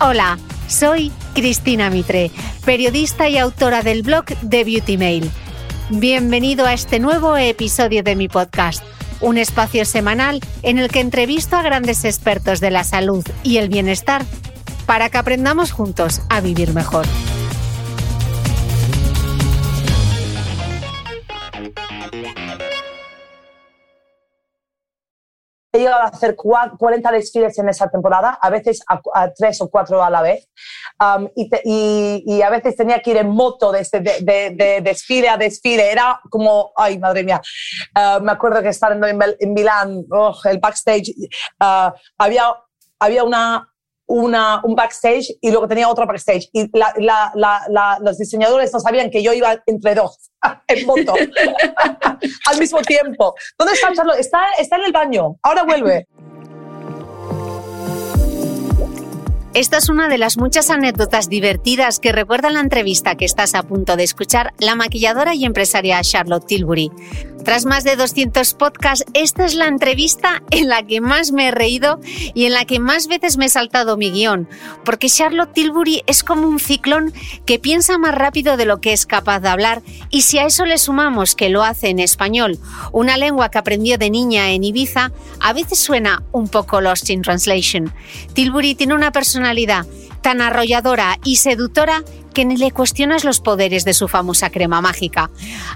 Hola, soy Cristina Mitre, periodista y autora del blog de Beauty Mail. Bienvenido a este nuevo episodio de mi podcast, un espacio semanal en el que entrevisto a grandes expertos de la salud y el bienestar para que aprendamos juntos a vivir mejor. He llegado a hacer 40 desfiles en esa temporada, a veces a, tres o cuatro a la vez. Um, y, a veces tenía que ir en moto este, de, de, desfile a desfile. Era como, ay, madre mía. Uh, me acuerdo que estando en, en Milán, oh, el backstage, uh, había, había una, una, un backstage y luego tenía otro backstage. Y los diseñadores no sabían que yo iba entre dos, en moto, al mismo tiempo. ¿Dónde está Charlotte? Está, está en el baño. Ahora vuelve. Esta es una de las muchas anécdotas divertidas que recuerda la entrevista que estás a punto de escuchar la maquilladora y empresaria Charlotte Tilbury. Tras más de 200 podcasts, esta es la entrevista en la que más me he reído y en la que más veces me he saltado mi guion, porque Charlotte Tilbury es como un ciclón que piensa más rápido de lo que es capaz de hablar y si a eso le sumamos que lo hace en español, una lengua que aprendió de niña en Ibiza, a veces suena un poco lost in translation. Tilbury tiene una personalidad tan arrolladora y seductora que ni le cuestionas los poderes de su famosa crema mágica.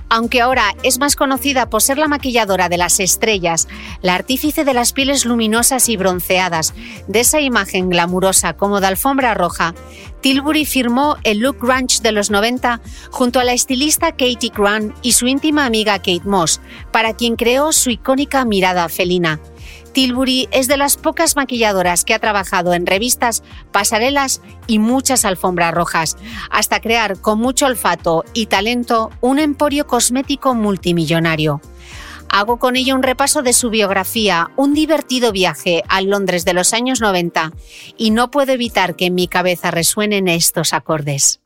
Aunque ahora es más conocida por ser la maquilladora de las estrellas, la artífice de las pieles luminosas y bronceadas, de esa imagen glamurosa como de alfombra roja, Tilbury firmó el look grunge de los 90 junto a la estilista Katie Grant y su íntima amiga Kate Moss, para quien creó su icónica mirada felina. Tilbury es de las pocas maquilladoras que ha trabajado en revistas, pasarelas y muchas alfombras rojas, hasta crear con mucho olfato y talento un emporio cosmético multimillonario. Hago con ella un repaso de su biografía, un divertido viaje al Londres de los años 90 y no puedo evitar que en mi cabeza resuenen estos acordes.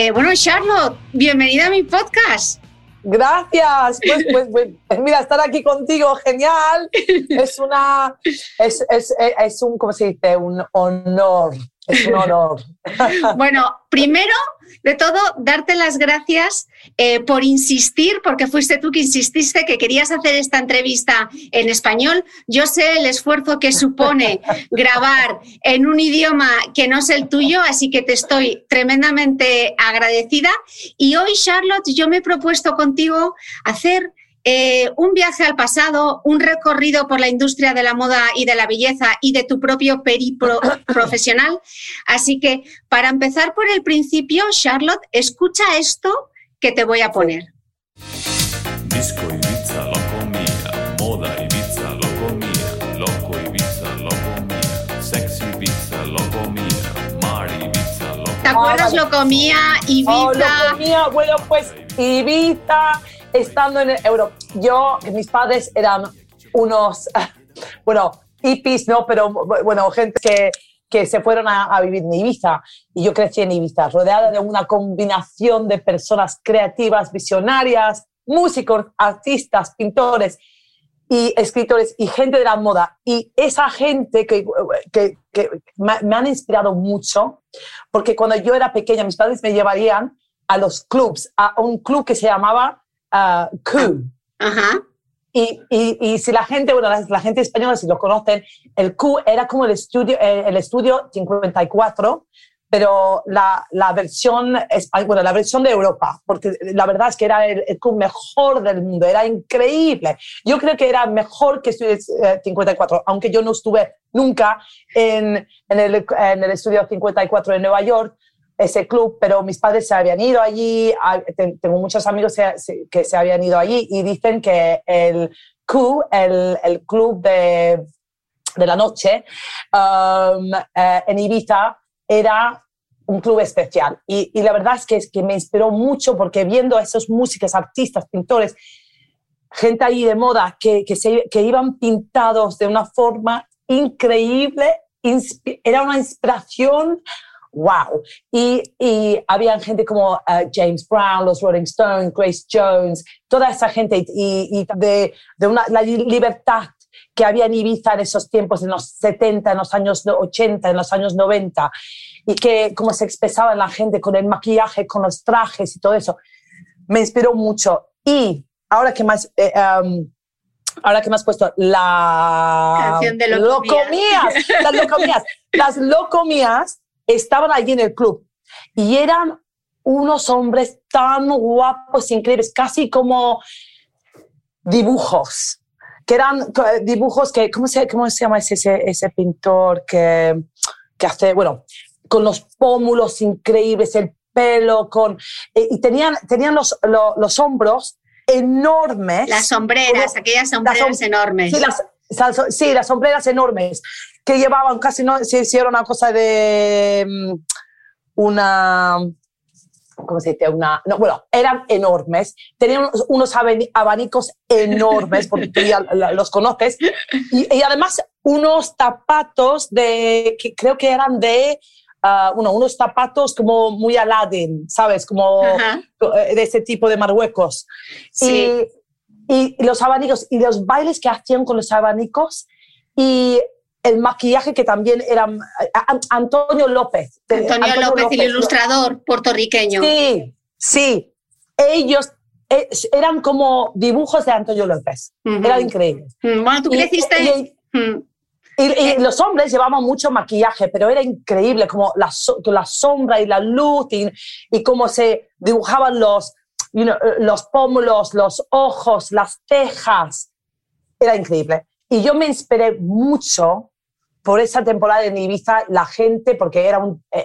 Eh, bueno, Charlotte, bienvenida a mi podcast. Gracias. Pues, pues, pues, mira, estar aquí contigo, genial. Es una, es, es, es un, ¿cómo se dice? Un honor. Es un honor. Bueno, primero de todo, darte las gracias eh, por insistir, porque fuiste tú que insististe que querías hacer esta entrevista en español. Yo sé el esfuerzo que supone grabar en un idioma que no es el tuyo, así que te estoy tremendamente agradecida. Y hoy, Charlotte, yo me he propuesto contigo hacer eh, un viaje al pasado, un recorrido por la industria de la moda y de la belleza y de tu propio periplo profesional. Así que, para empezar por el principio, Charlotte, escucha esto que te voy a poner. Disco Ibiza, loco mía. Moda Ibiza, loco mía. Loco Ibiza, loco mía. Sexy Ibiza, loco mía. Mar Ibiza, loco ¿Te acuerdas? Lo comía, Ibiza. Oh, lo comía, bueno, pues Ibiza, estando en Europa. Yo, mis padres eran unos, bueno, hippies, ¿no? Pero bueno, gente que, que se fueron a, vivir en Ibiza y yo crecí en Ibiza, rodeada de una combinación de personas creativas, visionarias, músicos, artistas, pintores y escritores y gente de la moda. Y esa gente que, que, que me, me, han inspirado mucho, porque cuando yo era pequeña mis padres me llevarían a los clubs, a un club que se llamaba uh, Q. Ajá. Y, y, y, si la gente, bueno, la, la, gente española, si lo conocen, el Q era como el estudio, eh, el estudio 54, pero la, la versión, bueno, la versión de Europa, porque la verdad es que era el, el, mejor del mundo, era increíble. Yo creo que era mejor que Estudio eh, 54, aunque yo no estuve nunca en, en, el, en el Estudio 54 de Nueva York, ese club, pero mis padres se habían ido allí, tengo muchos amigos que se habían ido allí y dicen que el Q, el, club de, de, la noche um, eh, en Ibiza, era un club especial. Y, la verdad es que, me inspiró mucho porque viendo a esos músicos, artistas, pintores, gente ahí de moda que, que iban pintados de una forma increíble, era una inspiración wow. Y, y había gente como uh, James Brown, los Rolling Stones, Grace Jones, toda esa gente y, y de, de una, la libertad que había en Ibiza en esos tiempos, en los 70, en los años 80, en los años 90, y que cómo se expresaba la gente con el maquillaje, con los trajes y todo eso, me inspiró mucho. Y ahora que más... Eh, um, ahora que me has puesto la canción de locomías, las locomías, las locomías estaban allí en el club y eran unos hombres tan guapos, increíbles, casi como dibujos, que eran dibujos que, ¿cómo se, cómo se llama ese, ese pintor que, que hace, bueno, con los pómulos increíbles, el pelo, con, eh, y tenían, tenían los, los, los, hombros enormes. Las sombreras, como, aquellas sombreras las, enormes. Sí las, sí, las sombreras enormes que llevaban casi, no si era una cosa de um, una, ¿cómo se dice? Una, no, bueno, eran enormes, tenían unos abanicos enormes, porque tú ya los conoces, y, y, además unos zapatos de, que creo que eran de, uh, bueno, unos zapatos como muy Aladdin, ¿sabes? Como Ajá. de ese tipo de Marruecos. Sí. Y, y los abanicos, y los bailes que hacían con los abanicos, y el maquillaje que también era Antonio López. Antonio, Antonio López, López, el ilustrador puertorriqueño. Sí, sí. Ellos eh, eran como dibujos de Antonio López. Uh -huh. Era increíble. Bueno, tú creciste... Y, y, y, y, y, los hombres llevaban mucho maquillaje, pero era increíble como la, la sombra y la luz y, y cómo se dibujaban los, you know, los pómulos, los ojos, las cejas. Era increíble. Y yo me inspiré mucho por esa temporada en Ibiza, la gente, porque era, un, eh,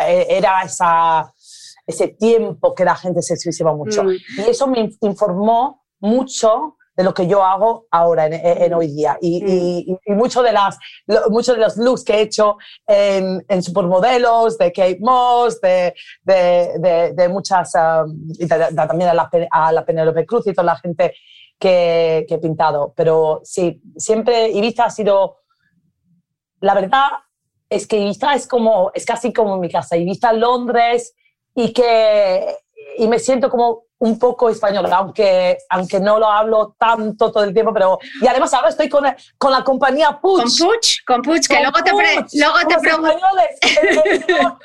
eh, era esa, ese tiempo que la gente se expresaba mucho. Mm. Y eso me informó mucho de lo que yo hago ahora en, en hoy día. Y, mm. y, y mucho de las, muchos de los looks que he hecho en, en Supermodelos, de Kate Moss, de, de, de, de muchas, um, y también a la, a la Penélope Cruz y toda la gente que, he pintado. Pero sí, siempre Ibiza ha sido, la verdad es que Ibiza es como, es casi como mi casa. Ibiza, Londres, y que, y me siento como un poco español, aunque, aunque no lo hablo tanto todo el tiempo, pero y además ahora estoy con, con la compañía Puch. Con Puch, con Puch, que con luego, Puch, te pre, luego te preguntaré.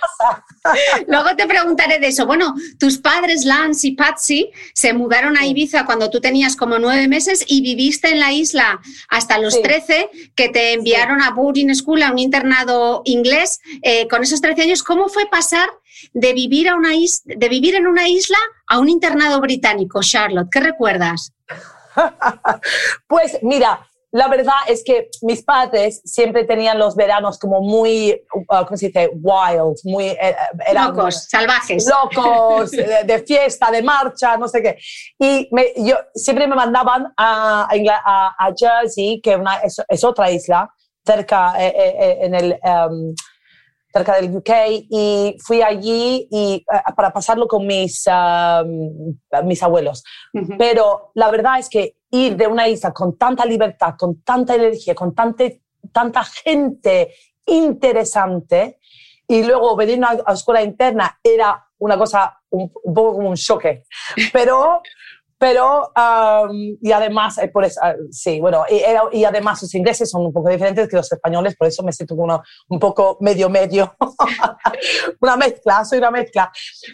luego te preguntaré de eso. Bueno, tus padres, Lance y Patsy, se mudaron a Ibiza cuando tú tenías como nueve meses y viviste en la isla hasta los sí. 13, que te enviaron sí. a boarding school, a un internado inglés. Eh, con esos 13 años, ¿cómo fue pasar de vivir, a una is de vivir en una isla a un internado británico, Charlotte? ¿Qué recuerdas? pues mira, la verdad es que mis padres siempre tenían los veranos como muy, uh, ¿cómo se dice? Wild, muy... eh, eran Locos, salvajes. locos, de, de fiesta, de marcha, no sé qué. Y me- yo, siempre me mandaban a, a, a- Jersey, que una- es, es otra isla, cerca, eh, eh, eh, en el, em, cerca del UK, y fui allí y, eh, para pasarlo con mis, em, mis abuelos. Ujú. Pero la verdad es que ir de una isla con tanta libertad, con tanta energía, con tante- tanta gente interesante y luego venir a a escuela interna era una cosa un, un poco como un choque. Pero, pero um, y además, eh, por eso, ah, sí, bueno, y, y además los ingleses son un poco diferentes que los españoles, por eso me siento una- un poco medio medio, una mezcla, soy una mezcla.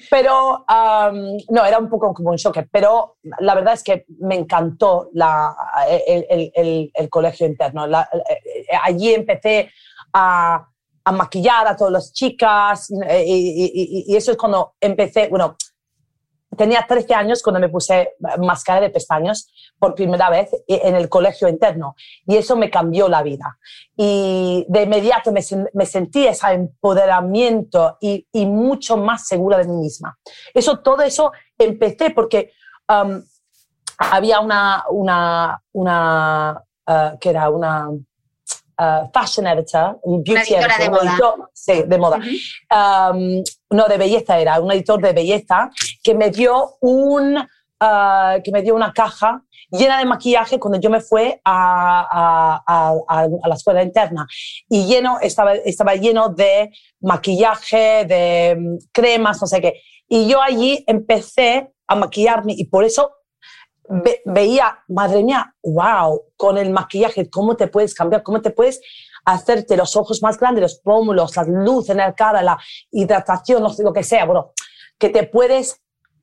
Pero um, no, era un poco como un choque, pero la verdad es que me encantó la, el, el- el- el colegio interno. La- eh, eh, allí empecé a, a maquillar a todas las chicas eh, y, y- y- y eso es cuando empecé, bueno, tenía 13 años cuando me puse máscara de pestañas por primera vez en el colegio interno y eso me cambió la vida. Y de inmediato me, sen- me sentí ese empoderamiento y, mucho más segura de mí misma. Eso, todo eso empecé porque um, había una, una, uh, que era una uh, fashion editor, beauty de editor, un moda. editor- sí, de moda. Um, no, de belleza era, un editor de belleza que me dio un, uh, que me dio una caja llena de maquillaje cuando yo me fui a, a- a- a- a la escuela interna y lleno estaba, estaba lleno de maquillaje, de mm, cremas, no sé qué. Y yo allí empecé a maquillarme y por eso ve- veía, madre mía, wow, con el maquillaje, cómo te puedes cambiar, cómo te puedes hacerte los ojos más grandes, los pómulos, la luz en la cara, la hidratación, lo que sea, bueno, que te puedes...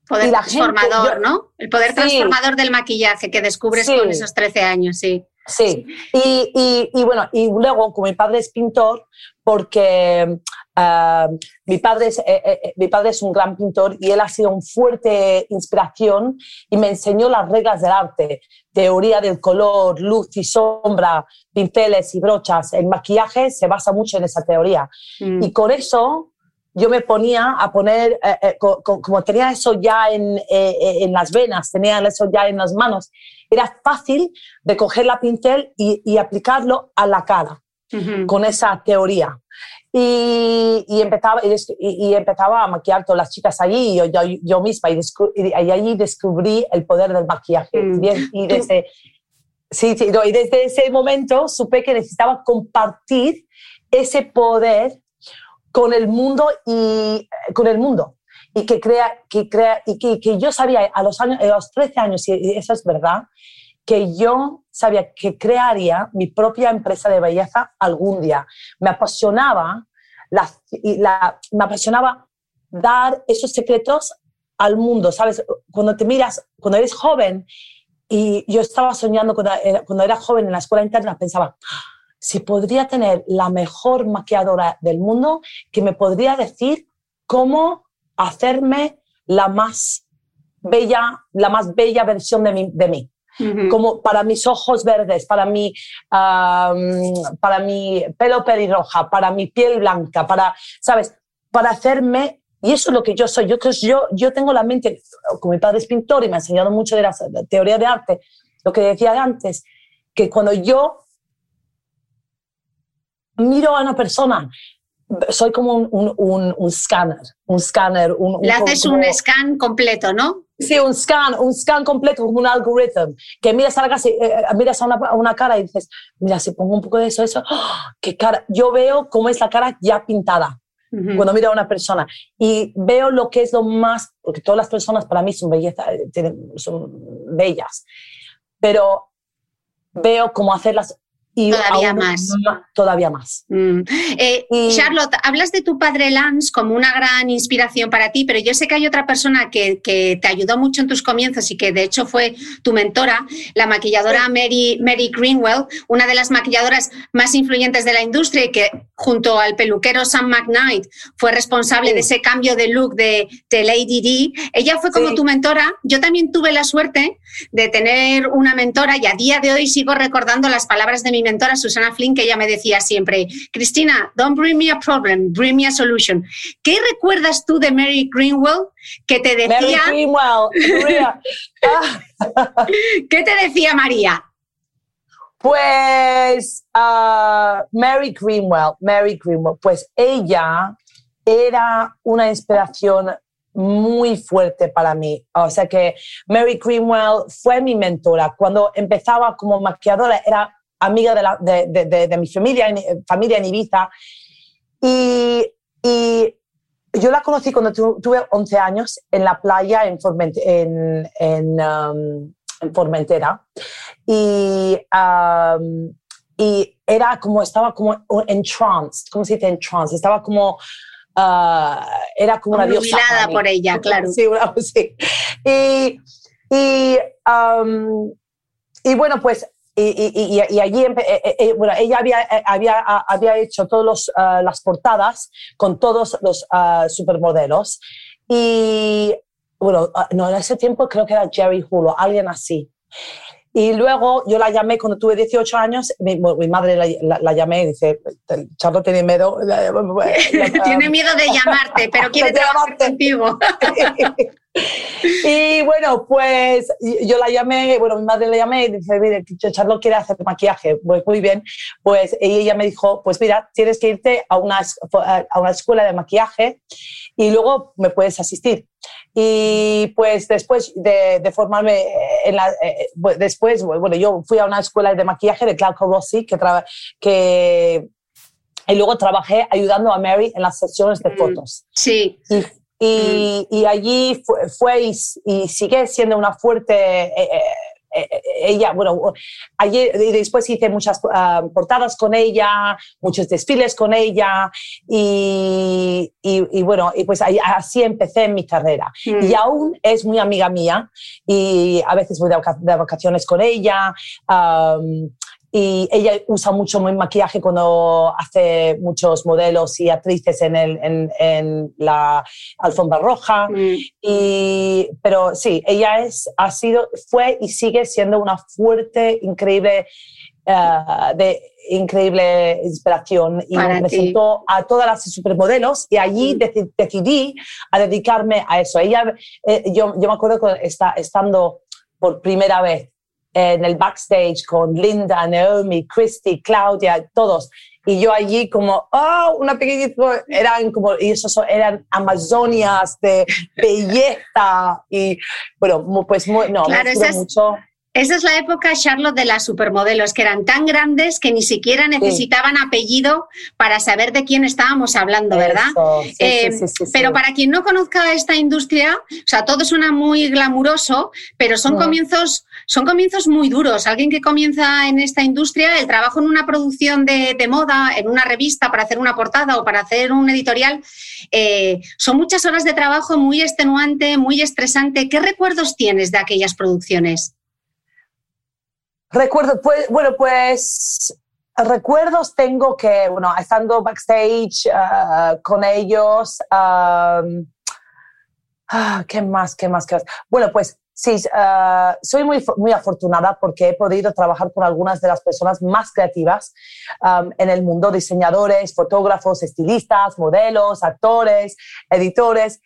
Poder y la gente- transformador, yo- ¿no? El poder Sí. transformador del maquillaje que descubres Sí. con esos 13 años, sí. Sí, y, y, y bueno, y luego, como mi padre es pintor, porque ah, mi, padre es, eh, eh, eh, mi padre es un gran pintor y él ha sido una fuerte inspiración y me enseñó las reglas del arte, teoría del color, luz y sombra, pinceles y brochas. El maquillaje se basa mucho en esa teoría. Mm. Y con eso yo me ponía a poner, eh, eh, co- co- como tenía eso ya en, eh, eh, en las venas, tenía eso ya en las manos, era fácil de coger la pincel y, y aplicarlo a la cara con esa teoría. Y, y empezaba, y, empezaba a maquillar todas las chicas allí, y yo, yo, yo misma, y, allí descubrí el poder del maquillaje. Mm. Y, desde, sí, sí, no, y desde ese momento supe que necesitaba compartir ese poder con el mundo y con el mundo y que crea que crea y que, que yo sabía a los años a los 13 años y eso es verdad que yo sabía que crearía mi propia empresa de belleza algún día. Me apasionaba la, la- me apasionaba dar esos secretos al mundo sabes cuando te miras cuando eres joven y yo estaba soñando cuando era, cuando era joven en la escuela interna pensaba si podría tener la mejor maquilladora del mundo que me podría decir cómo hacerme la más bella, la más bella versión de mí. De mí. Como para mis ojos verdes, para mi, am, para mi pelo pelirroja, para mi piel blanca, para, ¿sabes? Para hacerme, y eso es lo que yo soy. Yo, yo, yo tengo la mente, como mi padre es pintor y me ha enseñado mucho de la teoría de arte, lo que decía antes, que cuando yo miro a una persona, soy como un, un, un, un scanner, un scanner. Un, Le haces como- un scan completo, ¿no? Sí, un scan, un scan completo, un algoritmo, que miras a, la casa, y, eh, miras a una, a una cara y dices, mira, si pongo un poco de eso, eso, ¡ah! qué cara. Yo veo cómo es la cara ya pintada Ujú. cuando miro a una persona y veo lo que es lo más, porque todas las personas para mí son belleza, eh, tienen- son bellas, pero veo cómo hacerlas y Todavía más. Todavía más. Mm. Eh, Y- Charlotte, hablas de tu padre Lance como una gran inspiración para ti, pero yo sé que hay otra persona que, que te ayudó mucho en tus comienzos y que de hecho fue tu mentora, la maquilladora Mary, Mary Greenwell, una de las maquilladoras más influyentes de la industria y que junto al peluquero Sam McKnight fue responsable Sí. de ese cambio de look de, de Lady D. Ella fue como Sí. tu mentora. Yo también tuve la suerte de tener una mentora y a día de hoy sigo recordando las palabras de mi mentora Susana Flynn, que ella me decía siempre, Cristina, don't bring me a problem, bring me a solution. ¿Qué recuerdas tú de Mary Greenwell que te Mary decía, Greenwell, María. Ah, ¿qué te decía María? Pues ah, Mary Greenwell, Mary Greenwell, pues ella era una inspiración muy fuerte para mí. O sea que Mary Greenwell fue mi mentora. Cuando empezaba como maquilladora, era amiga de, la- de- de- de- mi familia, en, familia en Ibiza. Y, y yo la conocí cuando tu- tuve 11 años en la playa en, Forment- en, en, um, en Formentera. Y, um, y era como, estaba como en trance, ¿cómo se dice en trance? Estaba como, ah, era como una diosa. Por ella, claro. Sí, sí. Y, y, um, y bueno, pues, y, y- y- allí, eh, eh, eh, bueno, ella había, había, ah, había hecho todas las portadas con todos los ah, supermodelos. Y bueno, ah, no, en ese tiempo creo que era Jerry Hulo, alguien así. Y luego yo la llamé cuando tuve 18 años, mi, mi madre la, la- la llamé y dice, Charlo tiene miedo. Tiene miedo de llamarte, pero quiere trabajar contigo. y bueno, pues yo la llamé, bueno, mi madre la llamé y dice, mire, Charlotte quiere hacer maquillaje. Pues muy bien. Pues y ella me dijo, pues mira, tienes que irte a una, a una escuela de maquillaje y luego me puedes asistir. Y pues después de, de formarme en la, eh, bu- después, bueno, yo fui a una escuela de maquillaje de Glauco Rossi que, traba- que y luego trabajé ayudando a Mary en las sesiones de Mm. fotos. Sí, Y, y, y allí fue, fue y, y sigue siendo una fuerte. eh, eh, eh, ella, bueno, allí y después hice muchas ah, portadas con ella, muchos desfiles con ella y, y, bueno, y pues ahí- así empecé mi carrera. Mm. Y aún es muy amiga mía y a veces voy de, vaca- de vacaciones con ella. Y ella usa mucho maquillaje cuando hace muchos modelos y actrices en, el, en, en la alfombra roja. Mm. Y, pero sí, ella es, ha sido, fue y sigue siendo una fuerte, increíble, eh, de increíble inspiración y Para me ti. presentó a todas las supermodelos y allí Mm. deci- decidí a dedicarme a eso. Ella, eh, yo, yo me acuerdo que está, estando por primera vez en el backstage con Linda, Naomi, Christy, Claudia, todos. Y yo allí como, oh, una pequeñita, eran como, y esos eran amazonias de belleza. Y bueno, pues muy, no, Claro, me esas- mucho. Esa es la época, Charlotte, de las supermodelos, que eran tan grandes que ni siquiera necesitaban apellido para saber de quién estábamos hablando, ¿verdad? Eso, sí, Eh, sí. Pero para quien no conozca esta industria, o sea, todo suena muy glamuroso, pero son Ujú. comienzos, son comienzos muy duros. Alguien que comienza en esta industria, el trabajo en una producción de, de moda, en una revista para hacer una portada o para hacer un editorial, eh, son muchas horas de trabajo muy extenuante, muy estresante. ¿Qué recuerdos tienes de aquellas producciones? Recuerdo, pues, bueno, pues recuerdos tengo que, bueno, estando backstage ah, con ellos, ah, ¿qué más, qué más, qué más? Bueno, pues sí, ah, soy muy, muy afortunada porque he podido trabajar con algunas de las personas más creativas am, en el mundo, diseñadores, fotógrafos, estilistas, modelos, actores, editores.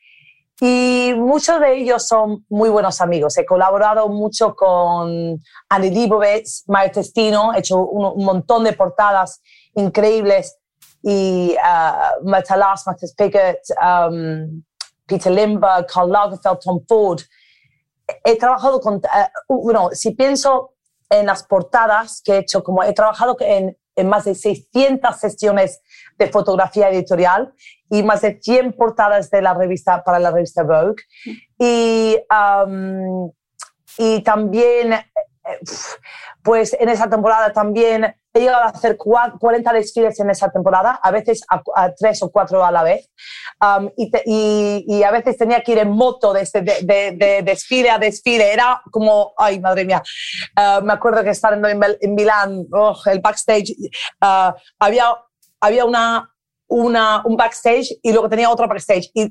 Y muchos de ellos son muy buenos amigos. He colaborado mucho con Annie Leibovitz, Maya Testino, he hecho un, montón de portadas increíbles. Y uh, Matalas, Max Pickett, um, Peter Limber, Karl Lagerfeld, Tom Ford. He trabajado con, uh, bueno, si pienso en las portadas que he hecho, como he trabajado en, en más de 600 sesiones de fotografía editorial y más de 100 portadas de la revista para la revista Vogue. Y, y también, eh, pues en esa temporada también he llegado a hacer 40 desfiles en esa temporada, a veces a, tres o cuatro a la vez. Um, y, a veces tenía que ir en moto de, de, desfile a desfile. Era como, ay, madre mía. Uh, me acuerdo que estando en, Milán, oh, el backstage, uh, había, había una, una, un backstage y luego tenía otro backstage. Y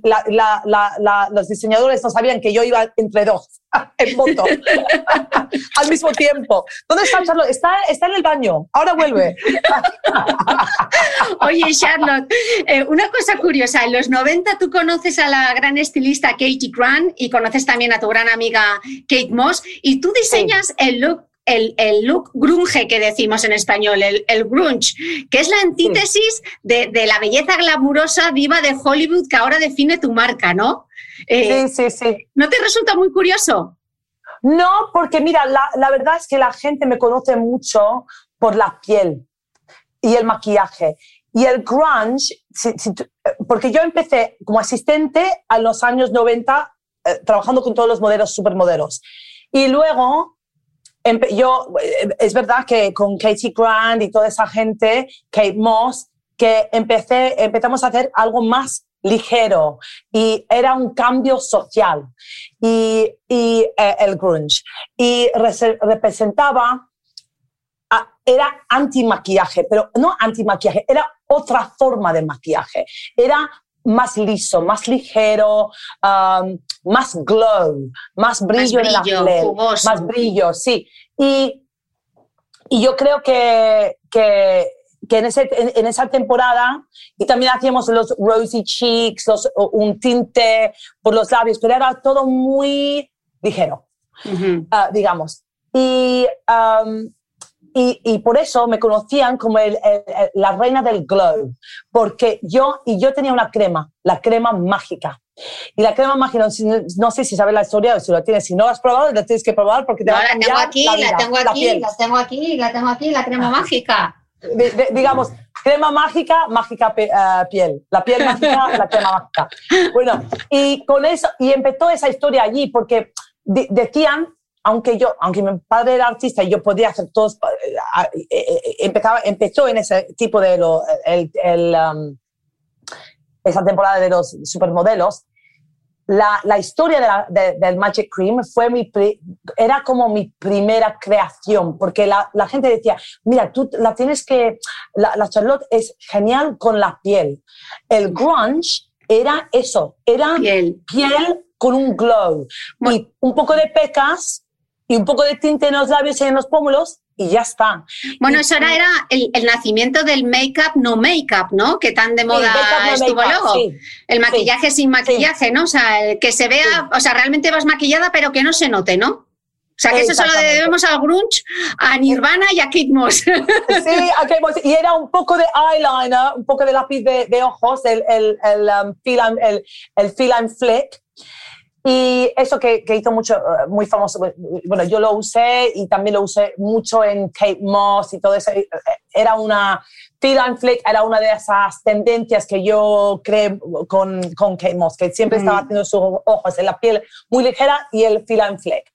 los diseñadores no sabían que yo iba entre dos, en moto, al mismo tiempo. ¿Dónde está Charlotte? Está, está en el baño, ahora vuelve. Oye, Charlotte, eh, una cosa curiosa, en los 90 tú conoces a la gran estilista Katie Grant y conoces también a tu gran amiga Kate Moss y tú diseñas el look el, look grunge que decimos en español, el, grunge, que es la antítesis de, la belleza glamurosa diva de Hollywood que ahora define tu marca, ¿no? Eh, sí, sí, sí. ¿No te resulta muy curioso? No, porque mira, la, verdad es que la gente me conoce mucho por la piel y el maquillaje. Y el grunge, porque yo empecé como asistente a los años 90 eh, trabajando con todos los modelos, supermodelos. Y luego yo, es verdad que con Katie Grant y toda esa gente, Kate Moss, que empecé, empezamos a hacer algo más ligero y era un cambio social y, y eh, el grunge. Y representaba era anti maquillaje pero no anti maquillaje era otra forma de maquillaje. Era más liso más ligero um, más glow, más brillo, en la piel, más brillo, sí. Y, y yo creo que, que, que en, ese, en, esa temporada, y también hacíamos los rosy cheeks, los, un tinte por los labios, pero era todo muy ligero, ah, digamos. Y, y, y, por eso me conocían como el, la reina del glow, porque yo, y yo tenía una crema, la crema mágica. Y la crema mágica, no, sé si sabes la historia o si lo tienes. Si no lo has probado, la tienes que probar porque te no, va a la tengo aquí, la, la, tengo aquí, la, tengo aquí, la tengo aquí, la crema mágica. digamos, crema mágica, mágica eh, piel. La piel mágica, la crema mágica. Bueno, y con eso, y empezó esa historia allí porque decían, aunque yo, aunque mi padre era artista y yo podía hacer todos, eh, eh, empezaba, empezó en ese tipo de lo, el, el um, esa temporada de los supermodelos, la, la historia de del Magic Cream fue mi, era como mi primera creación, porque la, la, gente decía, mira, tú la tienes que, la, la, Charlotte es genial con la piel. El grunge era eso, era piel, piel con un glow y un poco de pecas y un poco de tinte en los labios y en los pómulos y ya está. Bueno, eso era, era el, nacimiento del make-up no make-up, ¿no? Que tan de moda estuvo luego. el maquillaje sin maquillaje, ¿no? O sea, que se vea, o sea, realmente vas maquillada, pero que no se note, ¿no? O sea, que eso se lo debemos al grunge, a Nirvana y a Kate Moss. Sí, a Kate Moss. Y era un poco de eyeliner, un poco de lápiz de, ojos, el, el, el, um, el, el Feline Flick y eso que, que, hizo mucho, eh, muy famoso, bueno, yo lo usé y también lo usé mucho en Kate Moss y todo eso. Eh, era una, Feel and Flick era una de esas tendencias que yo creé con, con Kate Moss, que siempre estaba mm. haciendo sus ojos en la piel muy ligera y el Feel and Flick.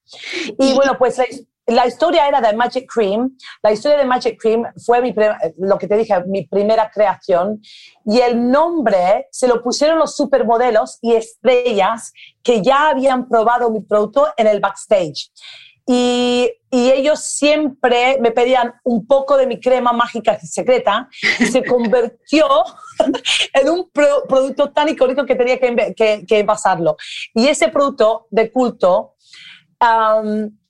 Y, bueno, pues la historia era de Magic Cream. La historia de Magic Cream fue mi, lo que te dije, mi primera creación. Y el nombre se lo pusieron los supermodelos y estrellas que ya habían probado mi producto en el backstage. Y, y, ellos siempre me pedían un poco de mi crema mágica secreta y se convirtió en un producto tan icónico que tenía que, que, que envasarlo. Y ese producto de culto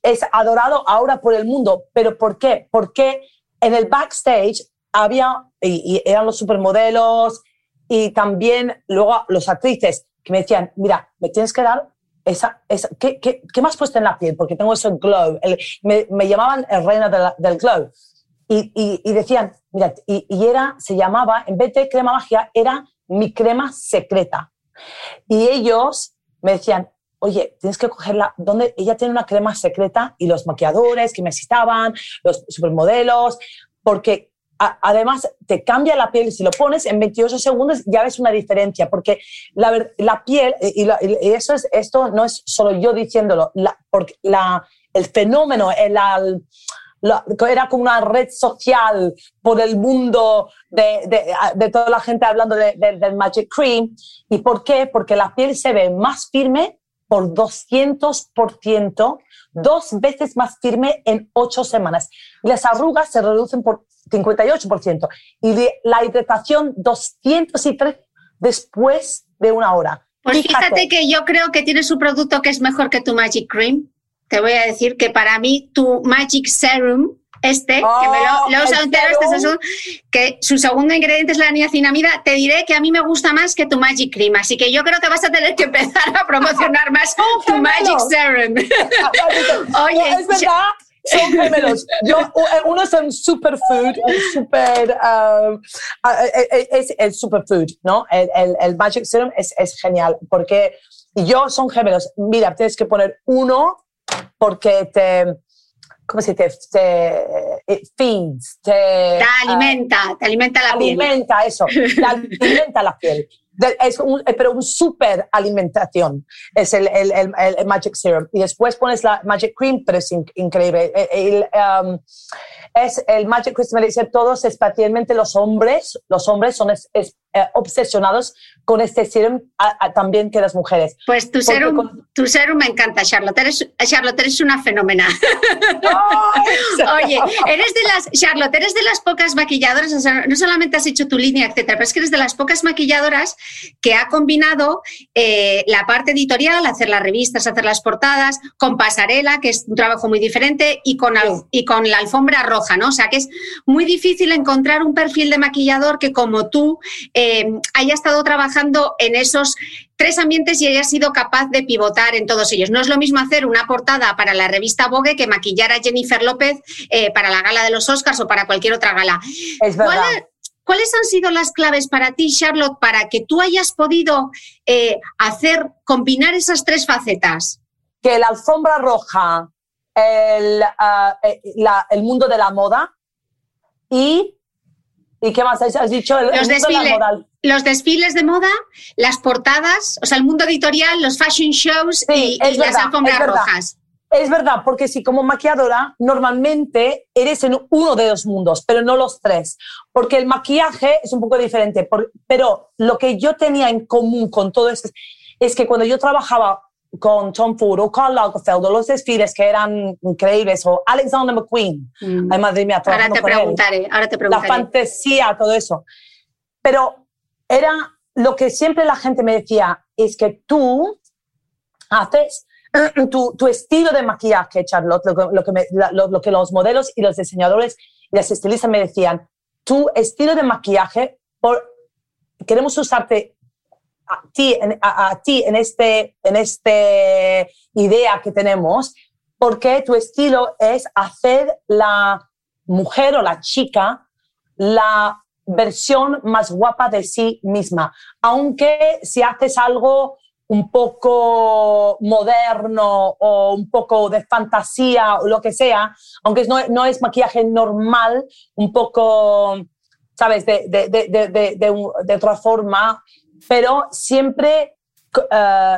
es adorado ahora por el mundo. ¿Pero por qué? Porque en el backstage había, y, eran los supermodelos y también luego los actrices que me decían, mira, me tienes que dar esa, esa ¿qué, qué, qué más puesto en la piel? Porque tengo ese glow. me, me, llamaban el reina del glow. Y, y, y, decían, mira, y, y, era, se llamaba, en vez de crema magia, era mi crema secreta. Y ellos me decían, oye, tienes que cogerla, donde ella tiene una crema secreta y los maquilladores que me los supermodelos, porque además te cambia la piel y si lo pones en 28 segundos ya ves una diferencia, porque la, la piel, y, eso es, esto no es solo yo diciéndolo, la, porque la, el fenómeno, el, lo- era como una red social por el mundo de, de- de toda la gente hablando de- de- del Magic Cream. ¿Y por qué? Porque la piel se ve más firme por 200%, dos veces más firme en ocho semanas. Las arrugas se reducen por 58% y de- la hidratación 203 después de una hora. Pues fíjate que yo creo que tienes un producto que es mejor que tu Magic Cream. Te voy a decir que para mí tu Magic Serum, este, que me lo, lo he Oh, usado el entero, este serum. serum, que su segundo ingrediente es la niacinamida, te diré que a mí me gusta más que tu Magic Cream. Así que yo creo que vas a tener que empezar a promocionar más tu Magic Serum. Oye, es verdad, son gemelos. Yo, u- uno es un superfood, un super, um, ah, eh, eh, es el superfood, ¿no? El, el, el Magic Serum es, es genial porque yo son gemelos. Mira, tienes que poner uno porque te, ¿cómo se dice? Te it feeds, te, te alimenta, te alimenta la piel. alimenta eso, te alimenta la piel. De- Es un, eh, pero un super alimentación es el, el, el, el Magic Serum. Y después pones la Magic Cream, pero es in- increíble. Eh, um, es el Magic Cream, me dice todos, especialmente los hombres, los hombres son es- es, eh, obsesionados con este serum a- a- también que las mujeres. Pues tu serum, con- tu serum me encanta, Charlotte. Eres, Charlotte, eres una fenómena. Oye, eres de las, Charlotte, eres de las pocas maquilladoras, o sea, no solamente has hecho tu línea, etcétera, pero es que eres de las pocas maquilladoras que ha combinado eh, la parte editorial, hacer las revistas, hacer las portadas, con pasarela, que es un trabajo muy diferente, y con, al- y con la alfombra roja, ¿no? O sea, que es muy difícil encontrar un perfil de maquillador que, como tú, eh, haya estado trabajando en esos tres ambientes y haya sido capaz de pivotar en todos ellos. No es lo mismo hacer una portada para la revista Vogue que maquillar a Jennifer López eh, para la gala de los Oscars o para cualquier otra gala. Es verdad. ¿Cuál- ¿Cuáles han sido las claves para ti, Charlotte, para que tú hayas podido eh, hacer, combinar esas tres facetas? que la alfombra roja, el, ah, eh, la- el mundo de la moda y, ¿y qué más has dicho? El, Los de desfiles. moda. Los desfiles de moda, las portadas, o sea, el mundo editorial, los fashion shows Sí, y, y es las verdad, alfombras es verdad. rojas. Es verdad, porque si como maquilladora normalmente eres en uno de los mundos, pero no los tres, porque el maquillaje es un poco diferente, por- pero lo que yo tenía en común con todo esto es que cuando yo trabajaba con Tom Ford o Karl Lagerfeld o los desfiles que eran increíbles o Alexander McQueen, Mm. ay madre mía, Ahora te con él. preguntaré, ahora te la preguntaré. fantasía, todo eso. Pero era lo que siempre la gente me decía, es que tú haces tu, tu estilo de maquillaje, Charlotte, lo, que- lo que me- la- lo- lo que los modelos y los diseñadores y las estilistas me decían, tu estilo de maquillaje, por, queremos usarte a ti, en, a, a ti en este, en este idea que tenemos, porque tu estilo es hacer la mujer o la chica la versión más guapa de sí misma. Aunque si haces algo un poco moderno o un poco de fantasía o lo que sea, aunque no, no es maquillaje normal, un poco, ¿sabes?, de, de, de, de, otra forma, pero siempre eh,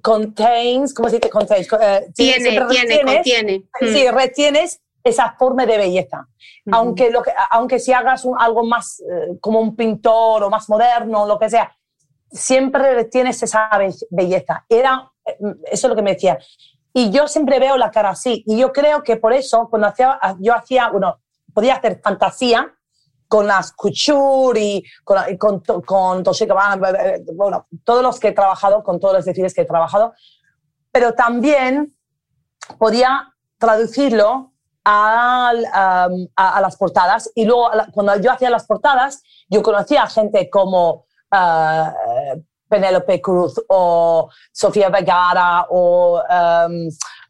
contains, ¿cómo se dice contains? Sí, Tiene, tiene, retienes- contiene. Mm. Sí, retienes esa forma de belleza. Ujú. Aunque, lo que, aunque si hagas un- algo más eh, como un pintor o más moderno, lo que sea, siempre retienes esa be- belleza. Era, eh, eso es lo que me decía. Y yo siempre veo la cara así. Y yo creo que por eso, cuando hacía, yo hacía, bueno, podía hacer fantasía con las y con, con, con eh, bueno, todos los que he trabajado, con todos los desfiles que he trabajado, pero también podía traducirlo a, las portadas. Y luego cuando yo hacía las portadas yo conocía a gente como ah, Penélope Cruz o Sofía Vergara o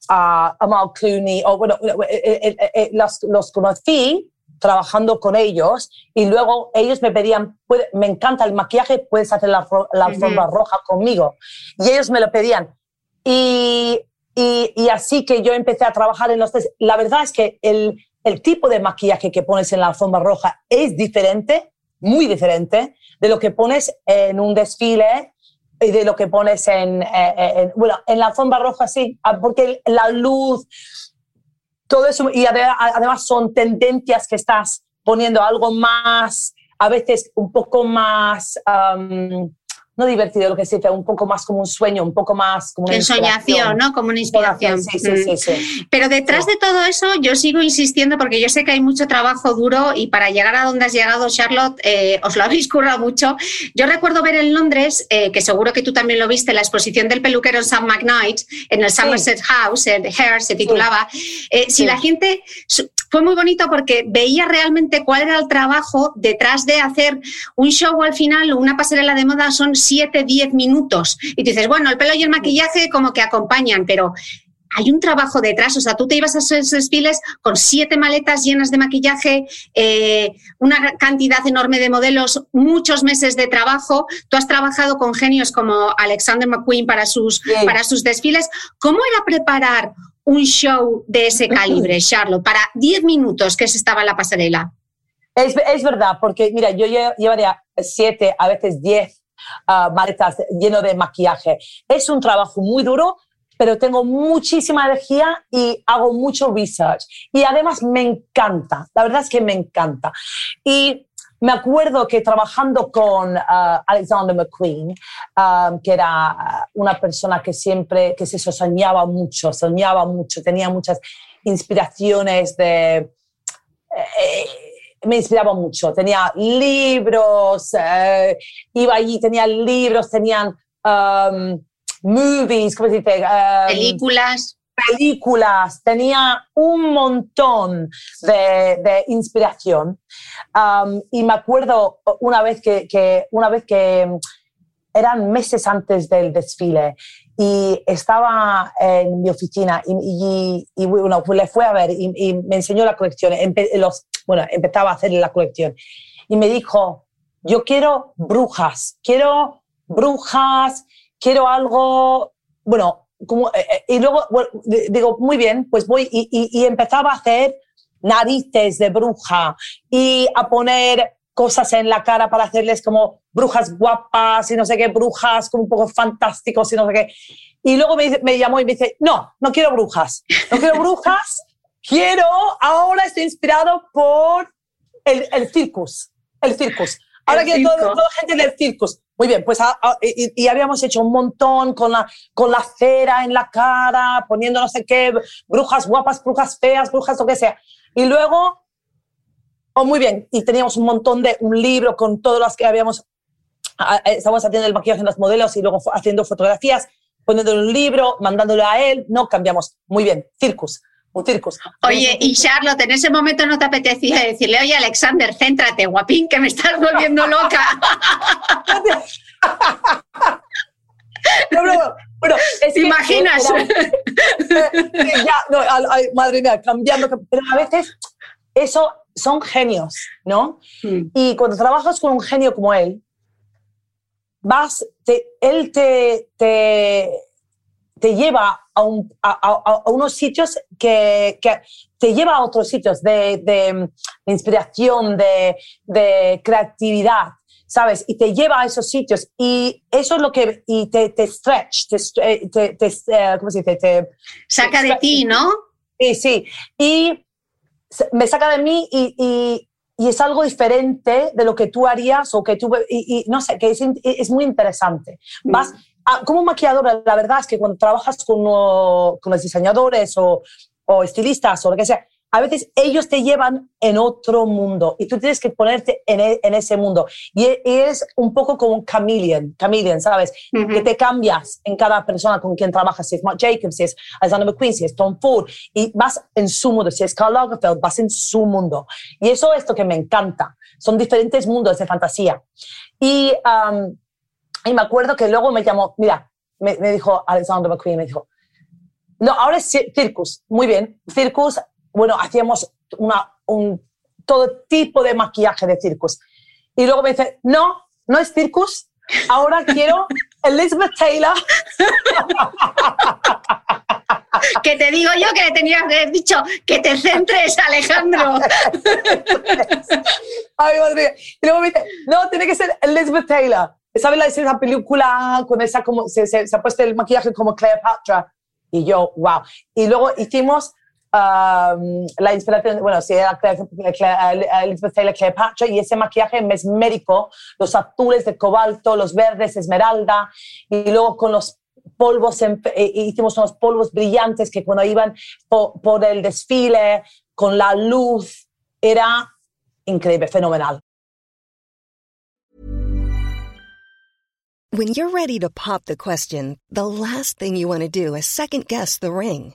Amal Clooney o bueno eh, eh, los, los conocí trabajando con ellos y luego ellos me pedían "Puede- me encanta el maquillaje puedes hacer la, la roja conmigo y ellos me lo pedían. Y, y, y así que yo empecé a trabajar en los tres. La verdad es que el, el tipo de maquillaje que pones en la alfombra roja es diferente, muy diferente, de lo que pones en un desfile y de lo que pones en, eh, eh, en- bueno, en la alfombra roja sí, ah, porque la luz, todo eso, y ade- además son tendencias que estás poniendo algo más, a veces un poco más, am, no divertido lo que se dice, un poco más como un sueño, un poco más como una Ensoñación. ¿no? Como una inspiración. Sí, sí, Mm. sí, sí. Pero detrás Sí. de todo eso, yo sigo insistiendo porque yo sé que hay mucho trabajo duro y para llegar a donde has llegado, Charlotte, eh, os lo habéis currado mucho. Yo recuerdo ver en Londres, eh, que seguro que tú también lo viste, la exposición del peluquero St. McKnight, en el Somerset House, en Hair se titulaba. Eh, Si Sí. la gente. Fue muy bonito porque veía realmente cuál era el trabajo detrás de hacer un show al final, una pasarela de moda son 7, 10 minutos. Y tú dices, bueno, el pelo y el maquillaje como que acompañan, pero hay un trabajo detrás. O sea, tú te ibas a esos desfiles con siete maletas llenas de maquillaje, eh, una cantidad enorme de modelos, muchos meses de trabajo. Tú has trabajado con genios como Alexander McQueen para sus, Sí. para sus desfiles. ¿Cómo era preparar un show de ese calibre, Charlotte, para 10 minutos que se estaba en la pasarela? Es, es verdad, porque mira, yo lle- llevaría siete, a veces diez ah, maletas lleno de maquillaje. Es un trabajo muy duro, pero tengo muchísima energía y hago mucho research. Y además me encanta, la verdad es que me encanta. Y me acuerdo que trabajando con ah, Alexander McQueen, ah, que era ah, una persona que siempre, que se soñaba mucho, soñaba mucho, tenía muchas inspiraciones de... eh, me inspiraba mucho. Tenía libros, eh, iba allí, tenía libros, tenían um, movies, ¿cómo se dice? Um, Películas. películas, tenía un montón de, de inspiración. Um, y me acuerdo una vez que, que- una vez que mm, eran meses antes del desfile y estaba en mi oficina y, y- y, bueno, pues le fue a ver y, y me enseñó la colección. Empe- los, bueno, empezaba a hacer la colección y me dijo, yo quiero brujas, quiero brujas, quiero algo, bueno, como, eh, eh, y luego bueno, di- digo, muy bien, pues voy y, y- y empezaba a hacer narices de bruja y a poner cosas en la cara para hacerles como brujas guapas y no sé qué, brujas como un poco fantásticos y no sé qué. Y luego me, me llamó y me dice, no, no quiero brujas, no quiero brujas, quiero, ahora estoy inspirado por el, el circus, el circus. Ahora quiero todo, toda gente del circus. Muy bien, pues a- a- y, y habíamos hecho un montón con la, con la cera en la cara, poniendo no sé qué, brujas guapas, brujas feas, brujas lo que sea. Y luego, oh, muy bien, y teníamos un montón de, un libro con todas las que habíamos, estábamos haciendo el maquillaje en los modelos y luego haciendo fotografías, poniéndole un libro, mandándolo a él, no cambiamos. Muy bien, circus, un circus. Oye, y Charlotte, en ese momento no te apetecía decirle, oye, Alexander, céntrate, guapín, que me estás volviendo loca. No, no, no. Bueno, es ¿Te que imaginas? era- Eh, ya, no, al- ay, madre mía, cambiando. Pero a veces eso son genios, ¿no? Mm. Y cuando trabajas con un genio como él, vas, te- él te, te, te lleva a, un- a- a- a unos sitios que, que te lleva a otros sitios de, de- de inspiración, de, de creatividad, ¿sabes? Y te lleva a esos sitios. Y eso es lo que, y te, te stretch, te, stre- te, te, eh, ¿cómo se dice? Te, Saca de ti, ¿no? Sí, sí. Y me saca de mí y, y- y es algo diferente de lo que tú harías o que tú... Y, y no sé, que es, es muy interesante. Vas, a- como maquilladora, la verdad es que cuando trabajas con, con los diseñadores o, o estilistas o lo que sea, a veces ellos te llevan en otro mundo y tú tienes que ponerte en, e- en ese mundo. Y e- y es un poco como un chameleon, chameleon ¿sabes? Ujú. que te cambias en cada persona con quien trabajas, si es Marc Jacobs, si es Alexander McQueen, si es Tom Ford, y vas en su mundo, si es Karl Lagerfeld, vas en su mundo. Y eso es lo que me encanta. Son diferentes mundos de fantasía. Y, um, y me acuerdo que luego me llamó, mira, me, me dijo Alexander McQueen, me dijo, no, ahora es ci- circus, muy bien, circus, bueno, hacíamos una, un, todo tipo de maquillaje de circus. Y luego me dice, no, no es circus, ahora quiero Elizabeth Taylor. Que te digo yo que le tenías que haber dicho que te centres, Alejandro. Ay, madre mía. Y luego me dice, no, tiene que ser Elizabeth Taylor. ¿Sabes la esa película con esa como se, se, se ha puesto el maquillaje como Cleopatra? Y yo, wow. Y luego hicimos um, la inspiración, bueno, sí, era Elizabeth Taylor Cleopatra, y ese maquillaje mesmérico, los azules de cobalto, los verdes esmeralda, y luego con los polvos, en- eh, hicimos unos polvos brillantes que cuando iban po- por el desfile, con la luz, era increíble, fenomenal. When you're ready to pop the question, the last thing you want to do is second guess the ring.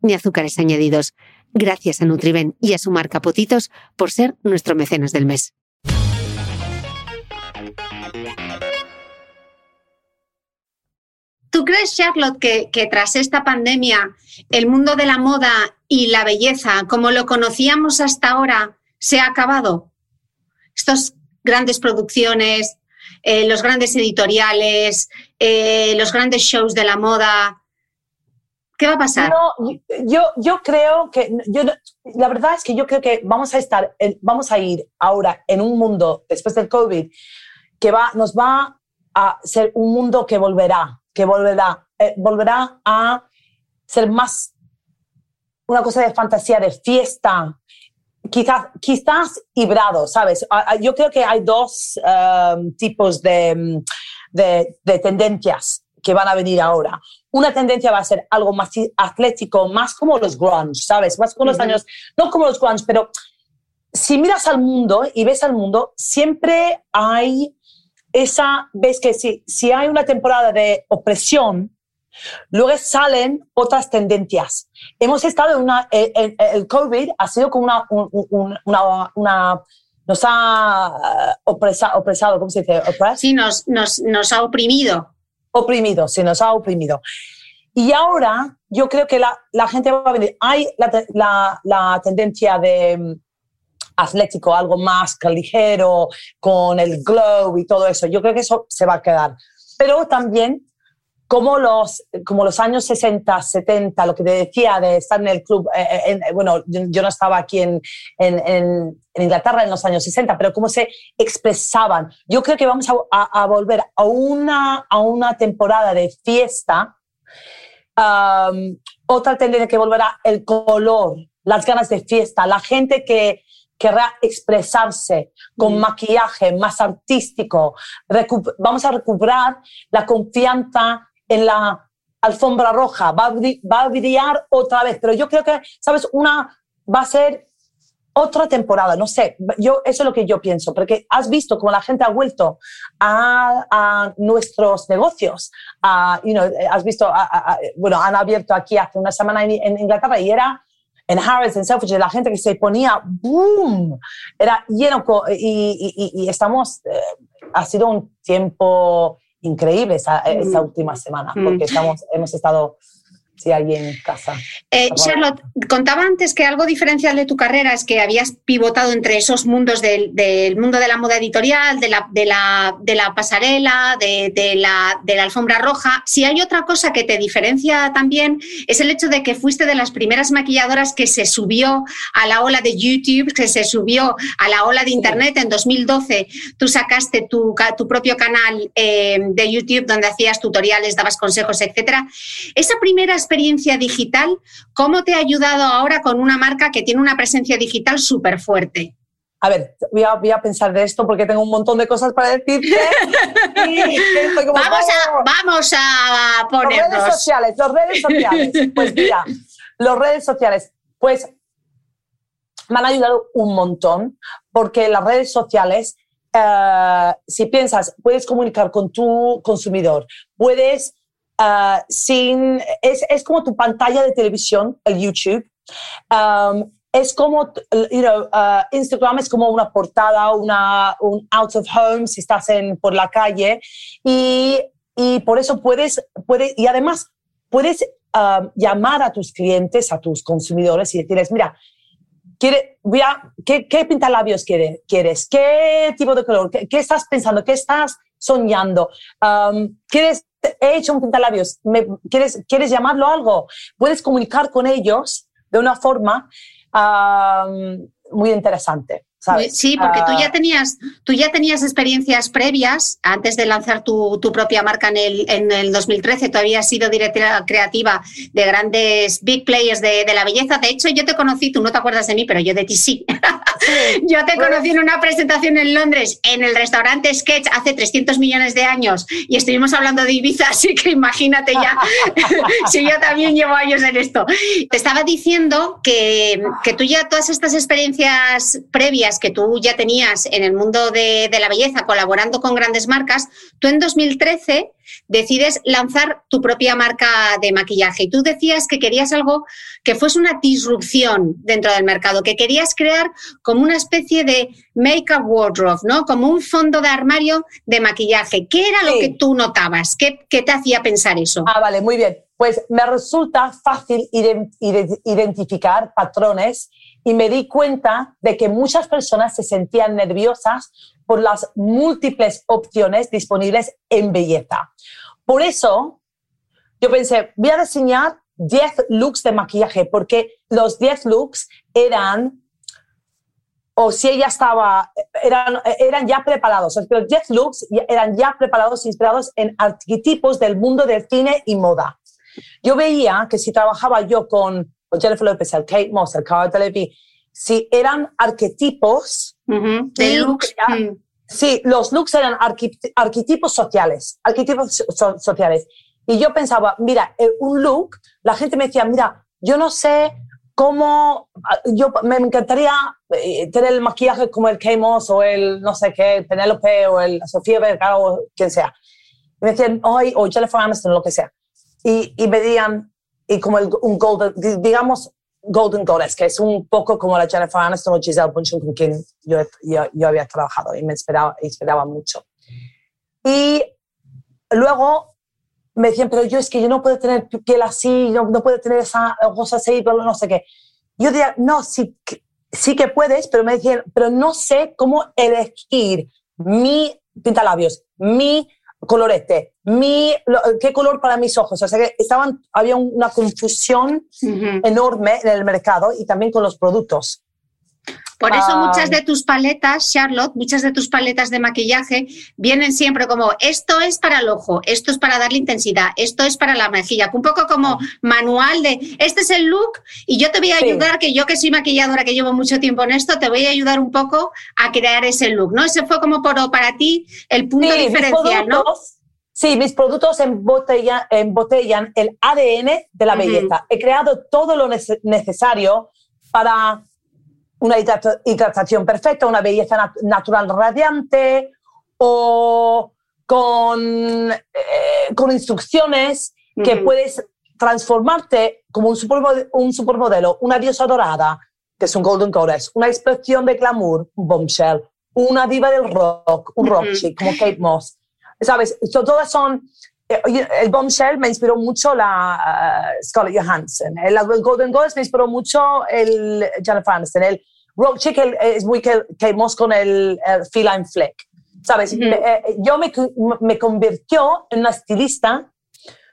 ni azúcares añadidos. Gracias a Nutriben y a su marca Potitos por ser nuestro mecenas del mes. ¿Tú crees, Charlotte, que, tras esta pandemia el mundo de la moda y la belleza, como lo conocíamos hasta ahora, se ha acabado? Estas grandes producciones, eh, los grandes editoriales, eh, los grandes shows de la moda. ¿Qué va a pasar? No, yo, yo creo que, yo, la verdad es que yo creo que vamos a estar, en- vamos a ir ahora en un mundo después del COVID que va, nos va a ser un mundo que volverá, que volverá, eh, volverá a ser más una cosa de fantasía, de fiesta, quizás, quizás hibrado, ¿sabes? Yo creo que hay dos um, tipos de, de, de tendencias que van a venir ahora. Una tendencia va a ser algo más atlético, más como los grunge, ¿sabes? Más como los Ujú. años, no como los grunge, pero si miras al mundo y ves al mundo, siempre hay esa, ves que si, si hay una temporada de opresión, luego salen otras tendencias. Hemos estado en una, el, el- el COVID ha sido como una, un- un- una, una- nos ha eh, opresa- opresado, ¿cómo se dice? Oppressed? Sí, nos, nos, nos ha oprimido. Oprimido, se nos ha oprimido. Y ahora yo creo que la, gente va a venir. Hay la tendencia de mm, atlético, algo más que ligero, con el glow y todo eso. Yo creo que eso se va a quedar. Pero también, como los, como los años 60, 70, lo que te decía de estar en el club, eh, eh, en- bueno, yo, no estaba aquí en, en, en- Inglaterra en los años 60, pero cómo se expresaban. Yo creo que vamos a, a- a volver a una, a una temporada de fiesta. Um, otra tendencia que volverá el color, las ganas de fiesta, la gente que querrá expresarse con maquillaje más artístico. Recu- vamos a recuperar la confianza en la alfombra roja, va a, va brillar otra vez, pero yo creo que, ¿sabes? Una va a ser otra temporada, no sé, yo, eso es lo que yo pienso, porque has visto cómo la gente ha vuelto a, nuestros negocios, has visto, a- bueno, han abierto aquí hace una semana en, en Inglaterra y era en Harrods, en Selfridges, la gente que se ponía, ¡boom! Era lleno y estamos, eh, ha sido un tiempo increíble esa, esa Mm. última semana, Mm. porque estamos, hemos estado sí, ahí en casa. Eh, Charlotte, contaba antes que algo diferencial de tu carrera es que habías pivotado entre esos mundos del, del mundo de la moda editorial, de la, de la, de la pasarela, de, de la, de la alfombra roja. Si hay otra cosa que te diferencia también es el hecho de que fuiste de las primeras maquilladoras que se subió a la ola de YouTube, que se subió a la ola de Internet en 2012. Tú sacaste tu, tu propio canal eh, de YouTube donde hacías tutoriales, dabas consejos, etcétera. Esa primera experiencia digital, ¿cómo te ha ayudado ahora con una marca que tiene una presencia digital súper fuerte? A ver, voy a, voy a pensar de esto porque tengo un montón de cosas para decirte. y estoy como, Vamos a, vamos a Los redes sociales, los redes sociales. Pues mira, los redes sociales, pues me han ayudado un montón porque las redes sociales, eh, si piensas, puedes comunicar con tu consumidor, puedes eh, sin, es, es como tu pantalla de televisión, el YouTube. Um, es como, you know, uh, Instagram es como una portada, una, un out of home si estás en, por la calle y, y por eso puedes, puedes, y además puedes um, llamar a tus clientes, a tus consumidores y decirles, mira, quiere, voy a, ¿qué, ¿qué pintalabios quiere, quieres? ¿Qué tipo de color? ¿Qué, qué estás pensando? ¿Qué estás soñando? Um, ¿Quieres, he hecho un pintalabios? ¿Me, ¿quieres, ¿Quieres llamarlo algo? Puedes comunicar con ellos de una forma muy interesante. ¿Sabes? Sí, porque tú Ah, ya tenías, tú ya tenías experiencias previas antes de lanzar tu, tu propia marca en el, en el 2013. Tú habías sido directora creativa de grandes big players de, de la belleza. De hecho, yo te conocí, tú no te acuerdas de mí, pero yo de ti sí. yo te Pues- conocí en una presentación en Londres, en el restaurante Sketch, hace 300 millones de años, y estuvimos hablando de Ibiza, así que imagínate ya si yo también llevo años en esto. Te estaba diciendo que, que tú ya todas estas experiencias previas que tú ya tenías en el mundo de, de la belleza, colaborando con grandes marcas, tú en 2013 decides lanzar tu propia marca de maquillaje y tú decías que querías algo que fuese una disrupción dentro del mercado, que querías crear como una especie de make-up wardrobe, ¿no? Como un fondo de armario de maquillaje. ¿Qué era lo que tú notabas? ¿Qué, qué te hacía pensar eso? Ah, vale, muy bien. Pues me resulta fácil ide- ide- identificar patrones y me di cuenta de que muchas personas se sentían nerviosas por las múltiples opciones disponibles en belleza. Por eso yo pensé, voy a diseñar 10 looks de maquillaje porque los 10 looks eran o si ella estaba, eran, eran ya preparados. Los 10 looks eran ya preparados, inspirados en arquetipos del mundo del cine y moda. Yo veía que si trabajaba yo con Jennifer Lopez, el Kate Moss, el Cara Delevingne, si eran arquetipos, Ujú, De Sí, looks. mm. sí, los looks eran arquetipos sociales, arquetipos so- sociales. Y yo pensaba, mira, eh, un look, la gente me decía, mira, yo no sé cómo, ah, yo me encantaría eh, tener el maquillaje como el Kate Moss o el no sé qué, Penélope o el Sofía Vergara o quien sea. Y me decían, hoy, o Jennifer Aniston, lo que sea. Y, y me decían, y como el, un golden, di- digamos, Golden Goddess, que es un poco como la Jennifer Aniston o Giselle Bundchen con quien yo, yo, yo había trabajado y me esperaba, esperaba mucho. Y luego me decían, pero yo es que yo no puedo tener piel así, no, no puedo tener esa ojos así, no sé qué. Yo decía, no, sí, sí que puedes, pero me decían, pero no sé cómo elegir mi pintalabios, mi colorete, mi, lo- qué color para mis ojos. O sea que estaban, había una confusión enorme en el mercado y también con los productos. Por eso muchas de tus paletas, Charlotte, muchas de tus paletas de maquillaje vienen siempre como esto es para el ojo, esto es para darle intensidad, esto es para la mejilla, un poco como manual de este es el look y yo te voy a Sí. ayudar, que yo que soy maquilladora, que llevo mucho tiempo en esto, te voy a ayudar un poco a crear ese look, ¿no? Ese fue como por, para ti el punto Sí, diferencial, ¿no? Sí, mis productos embotella- embotellan el ADN de la belleza. He creado todo lo nece- necesario para una hidrata- hidratación perfecta, una belleza nat- natural radiante o con, eh, con instrucciones que puedes transformarte como un, supermo- un supermodelo, una diosa dorada, que es un Golden Goddess, una expresión de glamour, un bombshell, una diva del rock, un rock chic, como Kate Moss. ¿Sabes? Todas son... Eh, el Bombshell me inspiró mucho la uh, Scarlett Johansson. El, Golden Goals me inspiró mucho el Jennifer Aniston. El rock chic es muy Kate Moss con el, el feline flick. ¿Sabes? Eh, yo me, me convirtió en una estilista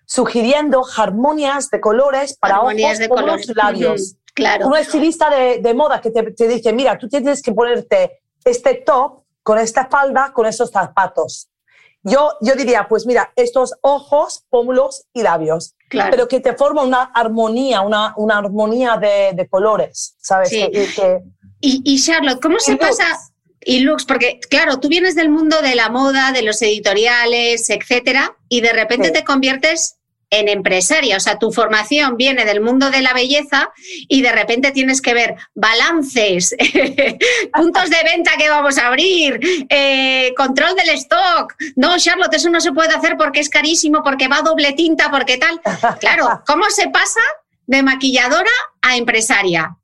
sugiriendo armonías de colores para armonías ojos, de los labios. Claro. Una estilista de, de moda que te, te, dice, mira, tú tienes que ponerte este top con esta falda, con esos zapatos. Yo, yo diría, pues mira, estos ojos, pómulos y labios, claro. pero que te forma una armonía, una, una armonía de, de colores, ¿sabes? Sí. Que, y, y, Charlotte, ¿cómo se pasa? Y Lux, porque claro, tú vienes del mundo de la moda, de los editoriales, etcétera, y de repente sí. te conviertes en empresaria, o sea, tu formación viene del mundo de la belleza y de repente tienes que ver balances, puntos de venta que vamos a abrir, eh, control del stock. No, Charlotte, eso no se puede hacer porque es carísimo, porque va doble tinta, porque tal. Claro, ¿cómo se pasa de maquilladora a empresaria?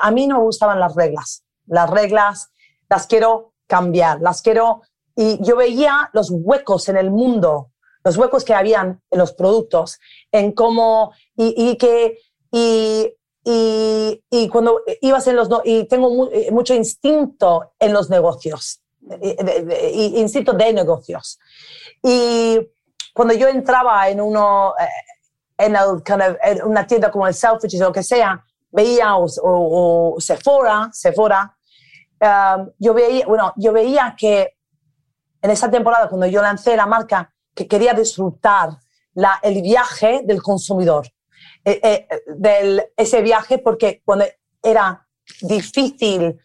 A mí no me gustaban las reglas. Las reglas las quiero cambiar, las quiero... Y yo veía los huecos en el mundo los huecos que habían en los productos, en cómo, y, y que, y, y, y, cuando ibas en los, y tengo mu, mucho instinto en los negocios, de, de, instinto de negocios. Y cuando yo entraba en uno, en, el, kind of, en una tienda como el Selfridges o lo que sea, veía o, o, o Sephora, Sephora, um, yo veía, bueno, yo veía que en esa temporada cuando yo lancé la marca, que quería disfrutar la, el viaje del consumidor, eh, eh, del, ese viaje porque cuando era difícil,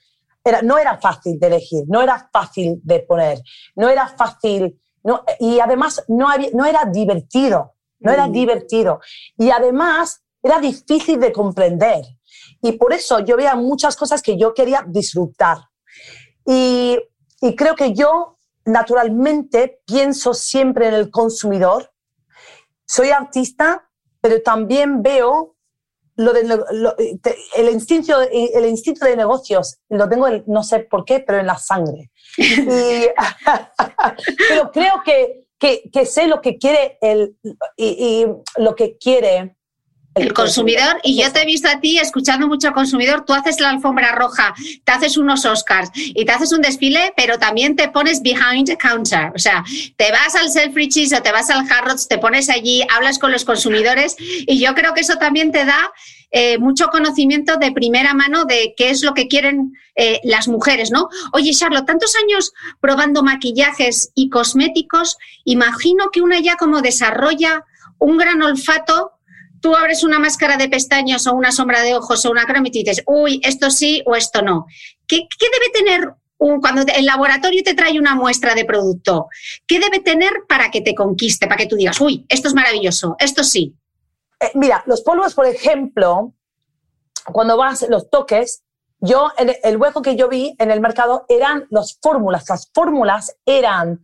era, no era fácil de elegir, no era fácil de poner, no era fácil, no, y además no, había, no era divertido, no mm. era divertido. Y además era difícil de comprender. Y por eso yo veía muchas cosas que yo quería disfrutar. Y, y creo que yo naturalmente pienso siempre en el consumidor. Soy artista, pero también veo lo de, lo, el, instinto, el instinto de negocios. Lo tengo, no sé por qué, pero en la sangre. Y, pero creo que, que, que, sé lo que quiere el, y, y lo que quiere el consumidor, y yo te he visto a ti escuchando mucho al consumidor, tú haces la alfombra roja, te haces unos Oscars y te haces un desfile, pero también te pones behind the counter, o sea, te vas al Selfridges o te vas al Harrods, te pones allí, hablas con los consumidores y yo creo que eso también te da eh, mucho conocimiento de primera mano de qué es lo que quieren eh, las mujeres, ¿no? Oye, Charlotte, tantos años probando maquillajes y cosméticos, imagino que una ya como desarrolla un gran olfato tú abres una máscara de pestañas o una sombra de ojos o una crema y dices, uy, esto sí o esto no. ¿Qué, qué debe tener un, cuando el laboratorio te trae una muestra de producto? ¿Qué debe tener para que te conquiste, para que tú digas, uy, esto es maravilloso, esto sí? Eh, mira, los polvos, por ejemplo, cuando vas los toques, yo, el, el hueco que yo vi en el mercado eran las fórmulas. Las fórmulas eran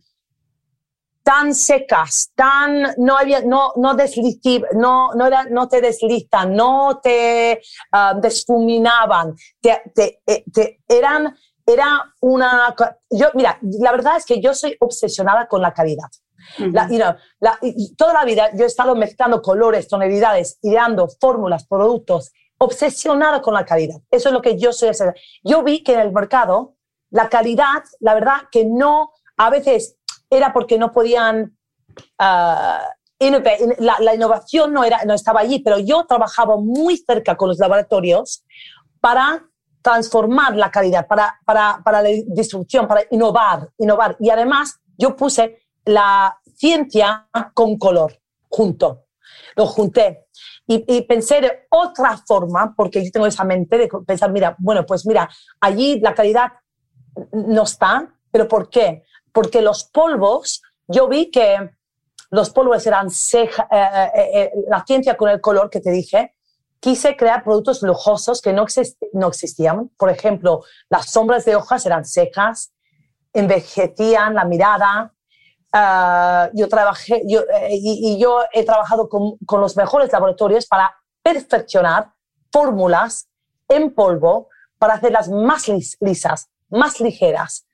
tan secas, tan no había no no no no era, no te deslistan, no te uh, desfuminaban, te, te, eh, te, eran era una yo mira, la verdad es que yo soy obsesionada con la calidad. Uh -huh. la, you know, la, toda la vida yo he estado mezclando colores, tonalidades, ideando fórmulas, productos, obsesionada con la calidad. Eso es lo que yo soy. Yo vi que en el mercado la calidad, la verdad que no, a veces era porque no podían la, la, innovación no, era, no estaba allí, pero yo trabajaba muy cerca con los laboratorios para transformar la calidad, para, para, para la distribución, para innovar, innovar. Y además yo puse la ciencia con color junto, lo junté. Y, y, pensé de otra forma, porque yo tengo esa mente de pensar, mira, bueno, pues mira, allí la calidad no está, pero ¿por qué? Porque los polvos, yo vi que los polvos eran ceja, eh, eh, eh, la ciencia con el color que te dije, quise crear productos lujosos que no, no existían. Por ejemplo, las sombras de hojas eran secas, envejecían la mirada. Yo trabajé yo, y, yo he trabajado con, con los mejores laboratorios para perfeccionar fórmulas en polvo para hacerlas más lis lisas, más ligeras,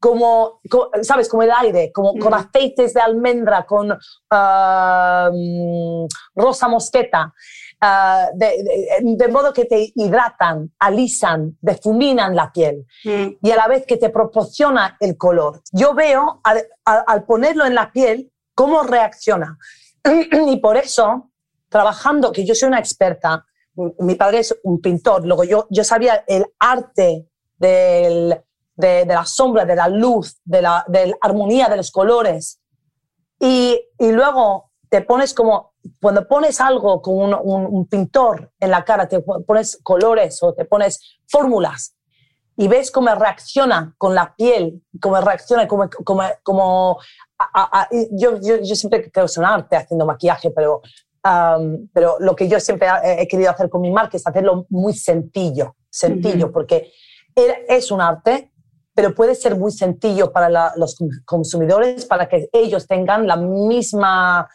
como, co- ¿sabes? Como el aire, como con aceites de almendra, con mm, rosa mosqueta, ah, de, de- de modo que te hidratan, alisan, difuminan la piel Mm. y a la vez que te proporciona el color. Yo veo al, al- al ponerlo en la piel cómo reacciona. Y por eso, trabajando, que yo soy una experta, mi padre es un pintor, luego yo, yo sabía el arte del- de, de la sombra, de la luz, de la, de la armonía de los colores. Y, y luego te pones como, cuando pones algo con un, un- un pintor en la cara, te pones colores o te pones fórmulas y ves cómo reacciona con la piel, cómo reacciona, como, como, como a- a- yo, yo, yo siempre creo que es un arte haciendo maquillaje, pero, pero lo que yo siempre he, he querido hacer con mi marca es hacerlo muy sencillo, sencillo, porque es un arte, pero puede ser muy sencillo para la- los consumidores, para que ellos tengan la misma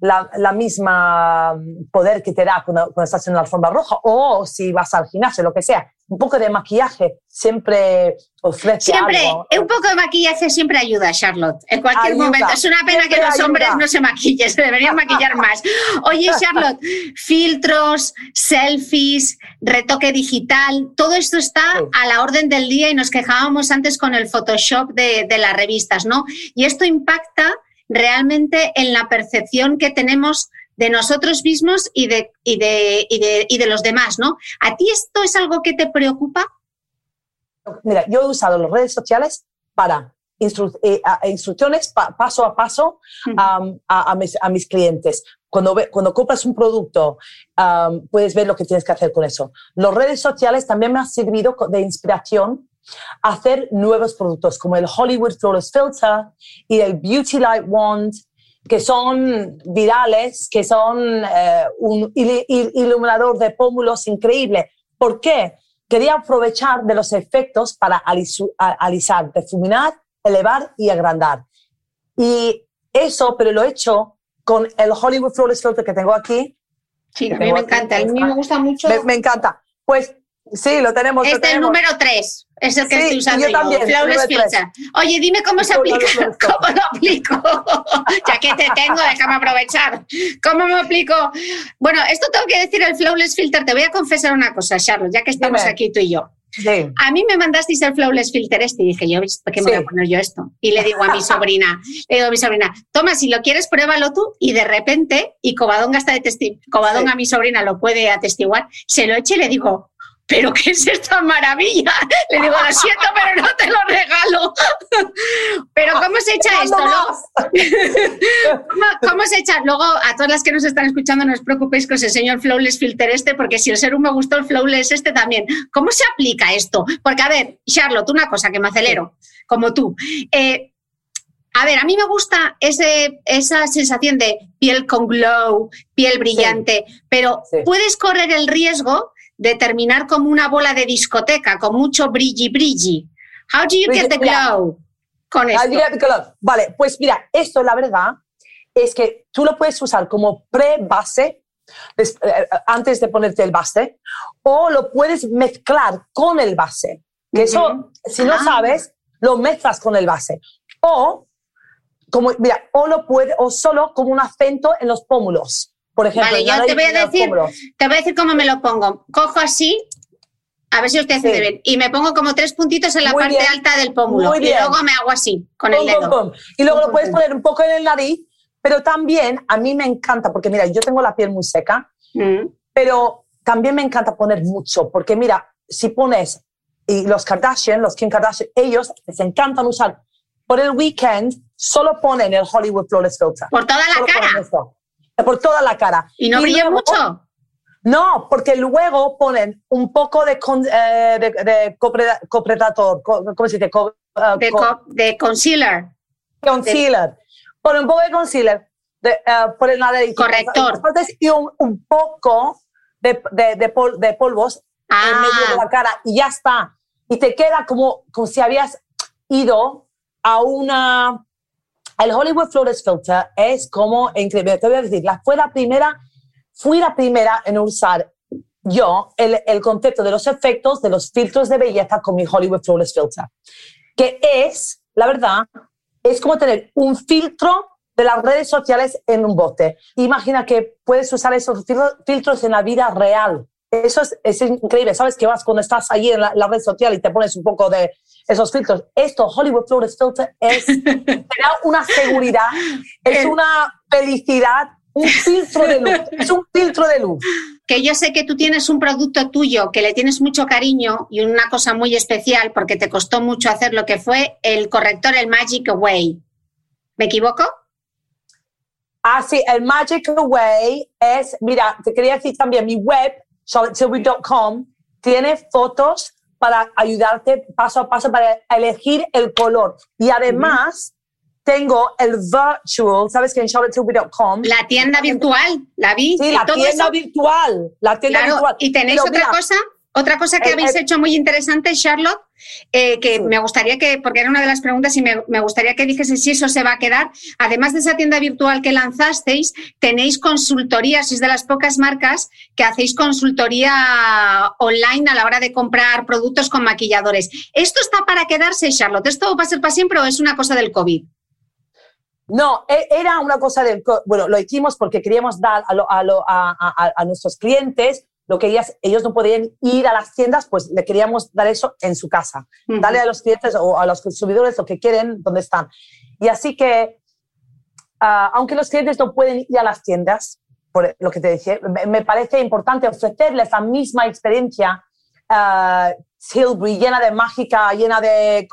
la, la misma poder que te da cuando, cuando estás en la alfombra roja o si vas al gimnasio, lo que sea. Un poco de maquillaje siempre ofrece Siempre, algo. un poco de maquillaje siempre ayuda, Charlotte. En cualquier Ayuda. momento. Es una pena que los hombres no se maquillen, se deberían maquillar más. Oye, Charlotte, filtros, selfies, retoque digital, todo esto está Sí. a la orden del día y nos quejábamos antes con el Photoshop de, de las revistas, ¿no? Y esto impacta realmente en la percepción que tenemos de nosotros mismos y de, y de, y de, y de los demás, ¿no? ¿A ti esto es algo que te preocupa? Mira, yo he usado las redes sociales para instru- eh, instrucciones pa- paso a paso a, a mis, a mis clientes. Cuando, ve- cuando compras un producto, am, puedes ver lo que tienes que hacer con eso. Las redes sociales también me han servido de inspiración hacer nuevos productos, como el Hollywood Flawless Filter y el Beauty Light Wand, que son virales, que son eh, un il- iluminador de pómulos increíble. ¿Por qué? Quería aprovechar de los efectos para alisar, difuminar, elevar y agrandar. Y eso, pero lo he hecho con el Hollywood Flawless Filter que tengo aquí. Sí, a mí me encanta, a mí me gusta mucho. Me, me encanta. Pues sí, lo tenemos. lo Este es el tenemos. número 3, es el que Sí, estoy usando yo yo, también, Flawless. Filter. Oye, dime cómo se aplica, cómo lo aplico. ya que te tengo, déjame aprovechar. ¿Cómo me aplico? Bueno, esto tengo que decir el Flawless Filter. Te voy a confesar una cosa, Charlotte, ya que estamos Dime. aquí tú y yo. Sí. A mí me mandasteis el Flawless Filter este y dije, yo, ¿para qué me Sí. voy a poner yo esto? Y le digo a mi sobrina, le digo a mi sobrina, toma, si lo quieres, pruébalo tú. Y de repente, y Covadonga está de testi Covadonga, Sí. mi sobrina, lo puede atestiguar, se lo eche y le digo, ¿pero qué es esta maravilla? Le digo, lo siento, pero no te lo regalo. pero ¿cómo se echa esto? ¿Cuándo Luego- más? ¿Cómo, cómo se echa? Luego, a todas las que nos están escuchando, no os preocupéis que os enseño el Flawless Filter este, porque si el serum me gustó, el Flawless este también. ¿Cómo se aplica esto? Porque, a ver, Charlotte, una cosa que me acelero, como tú. Eh, a ver, a mí me gusta ese, esa sensación de piel con glow, piel brillante, pero Sí. puedes correr el riesgo de terminar como una bola de discoteca, con mucho brilli brilli. How do you get the glow con esto? you get the color. Vale, pues mira, esto la verdad es que tú lo puedes usar como pre-base des- eh, antes de ponerte el base o lo puedes mezclar con el base. Que eso, Ujú. si no Ah. sabes, lo mezclas con el base. O, como, mira, o lo puede, o solo como un acento en los pómulos. Por ejemplo, Vale, yo te voy a decir-. Te voy a decir cómo me lo pongo. Cojo así, a ver si haciendo Sí. bien, y me pongo como tres puntitos en la Muy parte bien. alta del pómulo. Muy Y luego me hago así, con el Pum, dedo. pum, pum. Y luego lo puedes poner un poco en el nariz, pero también a mí me encanta, porque mira, yo tengo la piel muy seca, Mm. pero también me encanta poner mucho, porque mira, si pones, y los Kardashian, los Kim Kardashian, ellos les encantan usar, por el weekend, solo ponen el Hollywood Flawless Filter. Por toda la Solo cara. Por toda la cara. ¿Y no brilla mucho? No, porque luego ponen un poco de, con- eh, de, de copre- copredator, co- ¿cómo se dice? Co- eh, De, co- de concealer. concealer. Ponen un poco de concealer de, eh, por el nariz. Corrector. Y un, un poco de, pol- de polvos en medio de Ah, la cara y ya está. Y te queda como, como si habías ido a una... El Hollywood Flawless Filter es como increíble. Te voy a decir, la, fue la primera, fui la primera en usar yo el, el concepto de los efectos de los filtros de belleza con mi Hollywood Flawless Filter, que es, la verdad, es como tener un filtro de las redes sociales en un bote. Imagina que puedes usar esos fil- filtros en la vida real. Eso es, es increíble. ¿Sabes que vas cuando estás allí en la, la red social y te pones un poco de esos filtros? Esto, Hollywood Flawless Filter, es, una seguridad, es una felicidad, un filtro de luz. Es un filtro de luz. que yo sé que tú tienes un producto tuyo que le tienes mucho cariño y una cosa muy especial porque te costó mucho hacer lo que fue el corrector, el Magic Away. ¿Me equivoco? Ah, sí, el Magic Away es, mira, te quería decir también, mi web, charlottetilbury.com, tiene fotos para ayudarte paso a paso para elegir el color. Y además, tengo el virtual, ¿sabes que en charlottetilbury.com? La tienda virtual, la vi. Sí, la tienda eso- virtual, la tienda Claro, virtual. y tenéis Pero otra mira, cosa, otra cosa que Eh, habéis eh, hecho muy interesante, Charlotte, eh, que Sí. me gustaría que, porque era una de las preguntas y me, me gustaría que dijese si eso se va a quedar. Además de esa tienda virtual que lanzasteis, tenéis consultoría, sois de las pocas marcas que hacéis consultoría online a la hora de comprar productos con maquilladores. ¿Esto está para quedarse, Charlotte? ¿Esto va a ser para siempre o es una cosa del COVID? No, e- era una cosa del... Bueno, lo hicimos porque queríamos dar a, lo- a, lo- a nuestros clientes lo que ellas, ellos no podían ir a las tiendas, pues le queríamos dar eso en su casa. Ujú. Darle a los clientes o a los consumidores lo que quieren, donde están. Y así que, ah, aunque los clientes no pueden ir a las tiendas, por lo que te decía, me, me parece importante ofrecerles la misma experiencia ah, Tilbury, llena de mágica, llena de-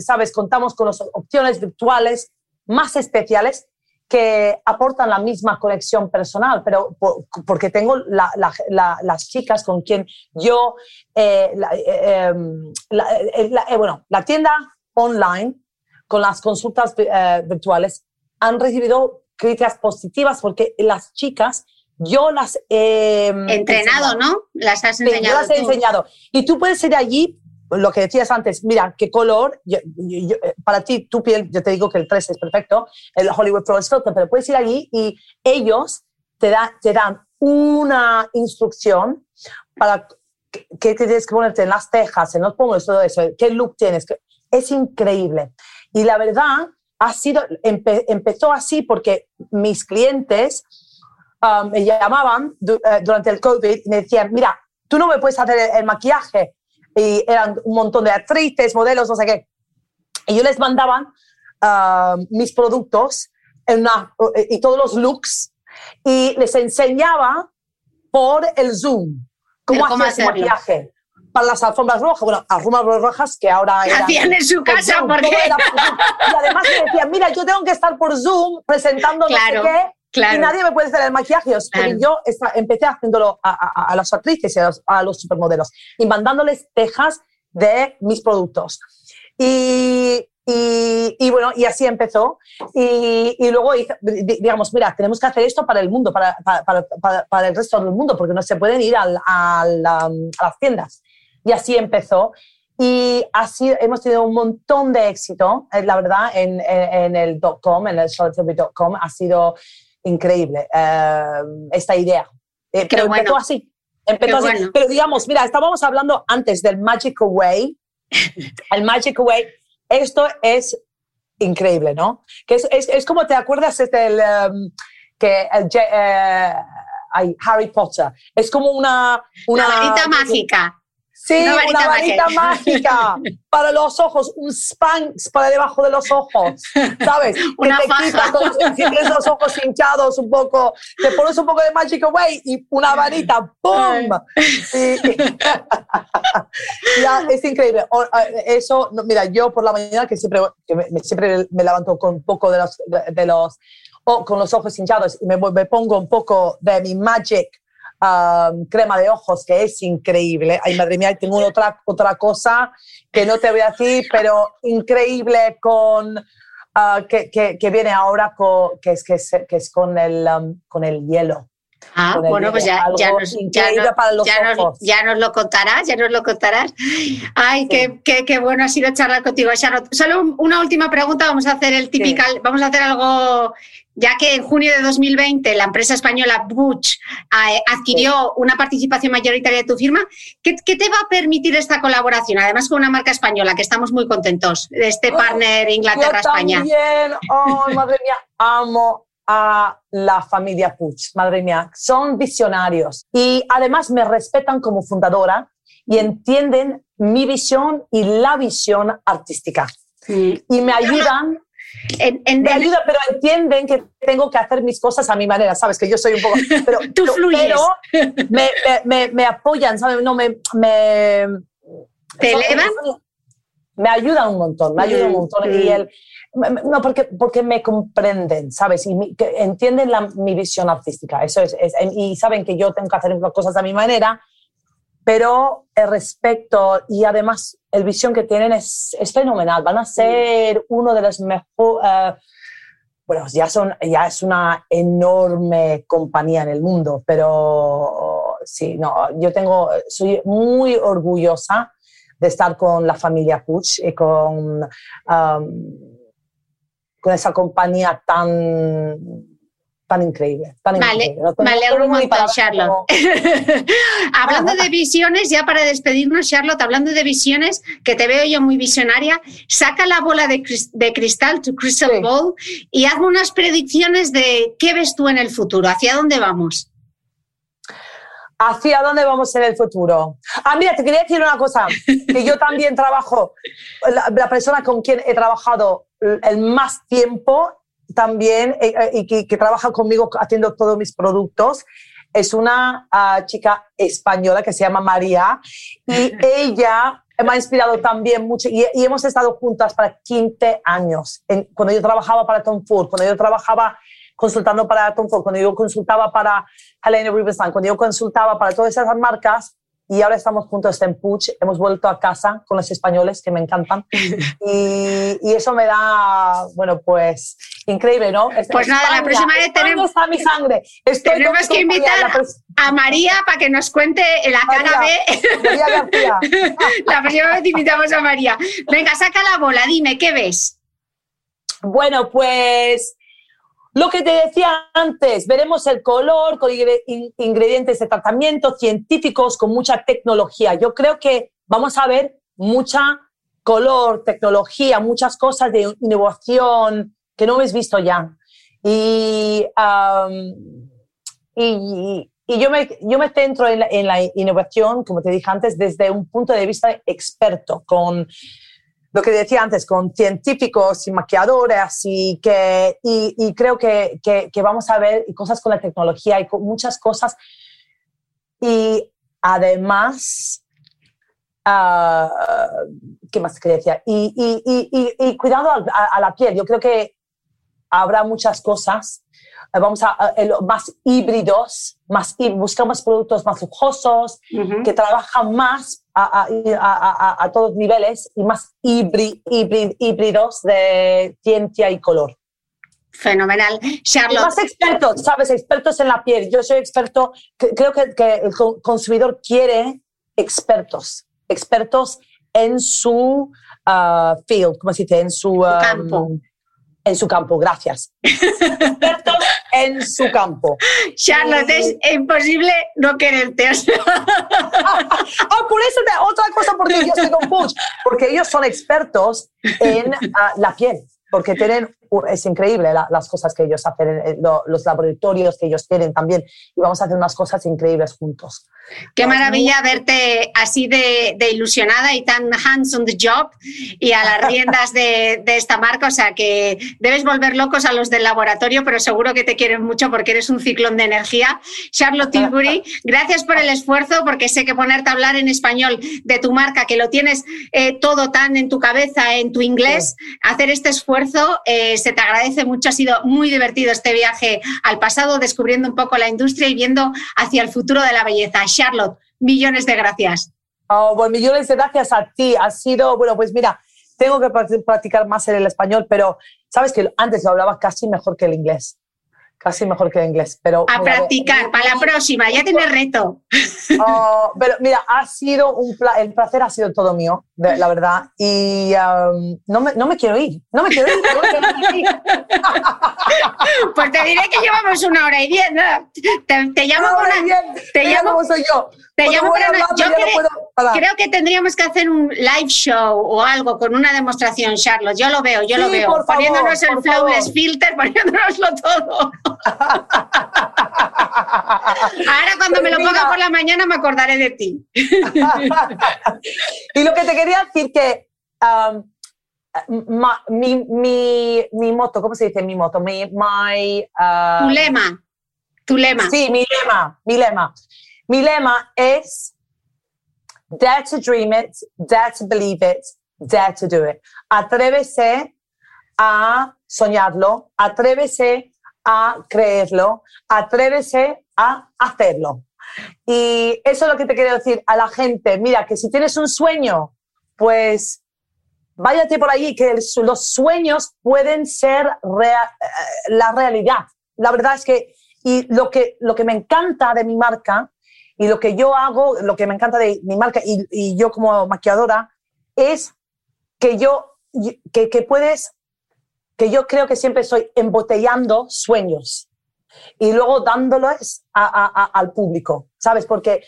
¿sabes? Contamos con las opciones virtuales más especiales que aportan la misma conexión personal, pero por- porque tengo la- la- la- las chicas con quien yo, eh, eh, em, eh, eh, bueno, la tienda online con las consultas eh, virtuales han recibido críticas positivas porque las chicas, yo las he em, Entrenado, enseñado. ¿no? Las has Sí, yo enseñado. las he tú. enseñado. Y tú puedes ir allí, lo que decías antes, mira, qué color, eh, para ti, tu piel, yo te digo que el 3 es perfecto, el Hollywood Flawless Filter, pero puedes ir allí y ellos te, da- te dan una instrucción para qué, tienes que ponerte en las cejas, en los pómulos, todo eso, qué look tienes. Es increíble. Y la verdad, ha sido, empe- empezó así porque mis clientes um, me llamaban eh, durante el COVID y me decían, mira, tú no me puedes hacer el maquillaje. Y eran un montón de actrices, modelos, no sé qué. Y yo les mandaban um, mis productos en una- y todos los looks y les enseñaba por el Zoom cómo, cómo hacer ese hacerlo. maquillaje. Para las alfombras rojas, bueno, alfombras rojas que ahora eran Hacían en su por casa Zoom, porque... por Zoom. Y además me decían, mira, yo tengo que estar por Zoom presentando Claro, no sé qué claro. y nadie me puede hacer el maquillaje. Claro. Yo empecé haciéndolo a, a- a las actrices y a los, a los supermodelos y mandándoles tejas de mis productos. Y, y, y bueno, y así empezó. Y, y luego, di- digamos, mira, tenemos que hacer esto para el mundo, para, para, para, para- el resto del mundo, porque no se pueden ir al- al, um, a las tiendas. Y así empezó. Y así hemos tenido un montón de éxito, eh, la verdad, en, en, en el .com, en el charlottetilbury.com. Ha sido increíble eh, esta idea. Eh, pero bueno. empezó así. Empezó así. bueno. Pero digamos, mira, estábamos hablando antes del Magic Away. el Magic Away, esto es increíble, ¿no? Que es, es, es como te acuerdas del um, que el Je- eh, Harry Potter. Es como una una Una varita mágica. Sí, Una una varita varita, mágica. mágica para los ojos, un Spanx para debajo de los ojos, ¿sabes? Una que te faja. todos- si tienes los ojos hinchados un poco, te pones un poco de Magic Away y una varita, ¡pum! Y- ya, es increíble. Eso, mira, yo por la mañana que siempre, que me, siempre me levanto con un poco de los, de los o con los ojos hinchados y me, me pongo un poco de mi Magic um, crema de ojos, que es increíble. Ay, madre mía, tengo otra, otra cosa que no te voy a decir, pero increíble con... ah, que, que, que viene ahora con, que, es, que, es, que es con el, um, con el hielo. Ah, bueno, pues ya, ya, nos, ya, nos- para los ya nos- ojos. ya nos lo contarás, ya nos lo contarás. Ay, qué, qué, qué bueno ha sido charlar contigo, Charlotte. Solo un- una última pregunta, vamos a hacer el típico, vamos a hacer algo ya que en junio de 2020 la empresa española Butch eh, adquirió una participación mayoritaria de tu firma, ¿qué, te va a permitir esta colaboración? Además con una marca española, que estamos muy contentos de este partner Inglaterra-España. Oh, madre mía, amo a la familia Puig, madre mía, son visionarios y además me respetan como fundadora y entienden mi visión y la visión artística. Y me ayudan en, me ayuda, pero entienden que tengo que hacer mis cosas a mi manera, ¿sabes? Que yo soy un poco... Pero, Tú fluyes. pero me, me, me, apoyan, ¿sabes? No, me... me ¿Te elevan? me ayudan un montón, me ayudan un montón. Y él, no, porque, porque me comprenden, ¿sabes? Y que entienden la, mi visión artística. Eso es, y saben que yo tengo que hacer las cosas a mi manera, pero el respeto y además el visión que tienen es, es fenomenal. Van a ser uno de los mejores. Eh, bueno, ya, son, ya es una enorme compañía en el mundo, pero sí, no, yo tengo, soy muy orgullosa de estar con la familia Puch y con, um, con esa compañía tan tan increíble. Tan vale, me alegro un montón, Charlotte. hablando de visiones, ya para despedirnos, Charlotte, hablando de visiones, que te veo yo muy visionaria, saca la bola de, cristal, tu crystal ball, y hazme unas predicciones de qué ves tú en el futuro, hacia dónde vamos. ¿Hacia dónde vamos en el futuro? Ah, mira, te quería decir una cosa, que yo también trabajo, la, persona con quien he trabajado el más tiempo también eh, eh, y que, trabaja conmigo haciendo todos mis productos es una ah, chica española que se llama María y ella me ha inspirado también mucho y, hemos estado juntas para 15 años. cuando yo trabajaba para Tom Ford, cuando yo trabajaba consultando para Tom Ford, cuando yo consultaba para Helena Riverstein, cuando yo consultaba para todas esas marcas, y ahora estamos juntos en Puch, hemos vuelto a casa con los españoles que me encantan y, y eso me da, bueno, pues increíble, ¿no? pues nada, la próxima vez tenemos... está mi sangre? tenemos que invitar a María para que nos cuente la cara B. María García. la próxima vez invitamos a María. Venga, saca la bola, dime, ¿qué ves? Bueno, pues lo que te decía antes, veremos el color con ingredientes de tratamiento científicos, con mucha tecnología. Yo creo que vamos a ver mucha color, tecnología, muchas cosas de innovación que no hemos visto ya. Y, y, yo, me, yo me centro en la, en la innovación, como te dije antes, desde un punto de vista experto, con lo que decía antes, con científicos y maquilladores y, que, y, creo que, que, vamos a ver cosas con la tecnología y muchas cosas. Y además, uh, ¿qué más quería decir? Y, y cuidado a, la piel. Yo creo que habrá muchas cosas. Vamos a, más híbridos, más, buscamos productos más lujosos, que trabajan más a, todos niveles y más híbridos de ciencia y color. Fenomenal. Charlotte. más expertos, ¿sabes? Expertos en la piel. Yo soy experto, creo que, el consumidor quiere expertos, expertos en su uh, field, ¿cómo se dice? En su um, campo en su campo, gracias. Expertos en su campo. Charlotte, es imposible no quererte. ah, por eso, otra cosa porque yo estoy con porque ellos son expertos en ah, la piel, porque tienen es increíble las cosas que ellos hacen, los laboratorios que ellos tienen también, y vamos a hacer unas cosas increíbles juntos. Qué maravilla verte así de, ilusionada y tan hands on the job y a las riendas de, esta marca. O sea que debes volver locos a los del laboratorio, pero seguro que te quieren mucho porque eres un ciclón de energía. Charlotte Tilbury, gracias por el esfuerzo, porque sé que ponerte a hablar en español de tu marca, que lo tienes eh, todo tan en tu cabeza, en tu inglés, hacer este esfuerzo, eh, se te agradece mucho. Ha sido muy divertido este viaje al pasado, descubriendo un poco la industria y viendo hacia el futuro de la belleza. Charlotte, millones de gracias. Oh, bueno, millones de gracias a ti. Ha sido, bueno, pues mira, tengo que practicar más en el español, pero sabes que antes lo hablaba casi mejor que el inglés. Casi mejor que inglés. Pero, a practicar, para la próxima, ya tienes reto. Oh, pero mira, ha sido un el placer ha sido todo mío, la verdad. Y um, no, me, no, me, quiero ir, no me quiero ir. pues te diré que llevamos una hora y diez. Te, te, llamo una, te llamo, soy yo. Te llamo yo creo, que tendríamos que hacer un live show o algo con una demostración, Charlotte. Yo lo veo, yo lo veo. poniéndonos el flawless filter, poniéndonoslo todo. Ahora cuando me lo ponga por la mañana me acordaré de ti. y lo que te quería decir que um, mi, mi, mi, moto, ¿cómo se dice mi moto? Mi, my, uh, tu lema. Tu lema. Sí, mi lema, mi lema. Mi lema es dare to dream it, dare to believe it, dare to do it. Atrévese a soñarlo, atrévese a creerlo, atrévese a hacerlo. Y eso es lo que te quiero decir a la gente. Mira, que si tienes un sueño, pues váyate por ahí, que los sueños pueden ser eh, la realidad. La verdad es que, y lo que, lo que me encanta de mi marca y lo que yo hago, lo que me encanta de mi marca y, yo como maquilladora, es que yo, que, que, puedes, que yo creo que siempre estoy embotellando sueños y luego dándolos al público, ¿sabes? Porque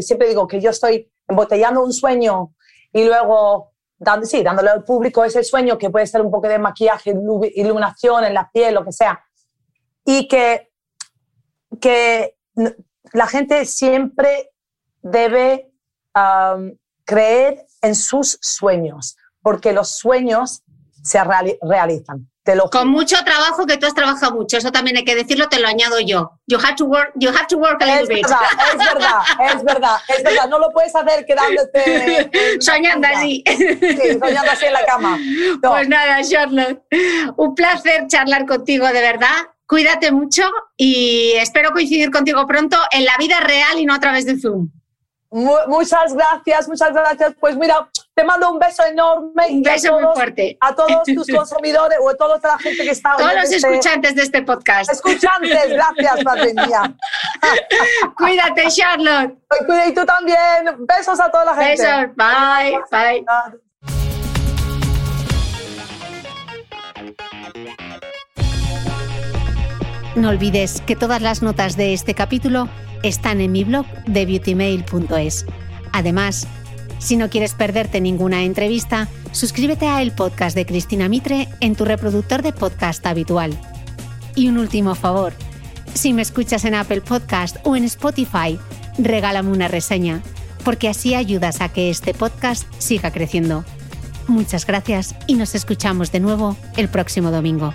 siempre digo que yo estoy embotellando un sueño y luego dando, sí, dándole al público ese sueño que puede ser un poco de maquillaje, iluminación en la piel, lo que sea. Y que, que la gente siempre debe creer en sus sueños, porque los sueños se realizan. Con mucho trabajo, que tú has trabajado mucho, eso también hay que decirlo, te lo añado yo. You have to work, you have to work a little es bit. Verdad, es verdad, es verdad, es verdad. No lo puedes hacer quedándote. soñando así. Sí, soñando así en la cama. Pues nada, Charlotte, un placer charlar contigo, de verdad. Cuídate mucho y espero coincidir contigo pronto en la vida real y no a través de Zoom. Muchas gracias, muchas gracias. Pues mira, te mando un beso enorme. Un beso muy fuerte. A todos tus consumidores o a toda la gente que está Todos los este escuchantes de este podcast. Escuchantes, gracias, madre mía. Cuídate, Charlotte. Y tú también. Besos a toda la gente. Besos. Bye. Bye. No olvides que todas las notas de este capítulo están en mi blog de beautymail.es. Además, si no quieres perderte ninguna entrevista, suscríbete a el podcast de Cristina Mitre en tu reproductor de podcast habitual. Y un último favor, si me escuchas en Apple Podcast o en Spotify, regálame una reseña, porque así ayudas a que este podcast siga creciendo. Muchas gracias y nos escuchamos de nuevo el próximo domingo.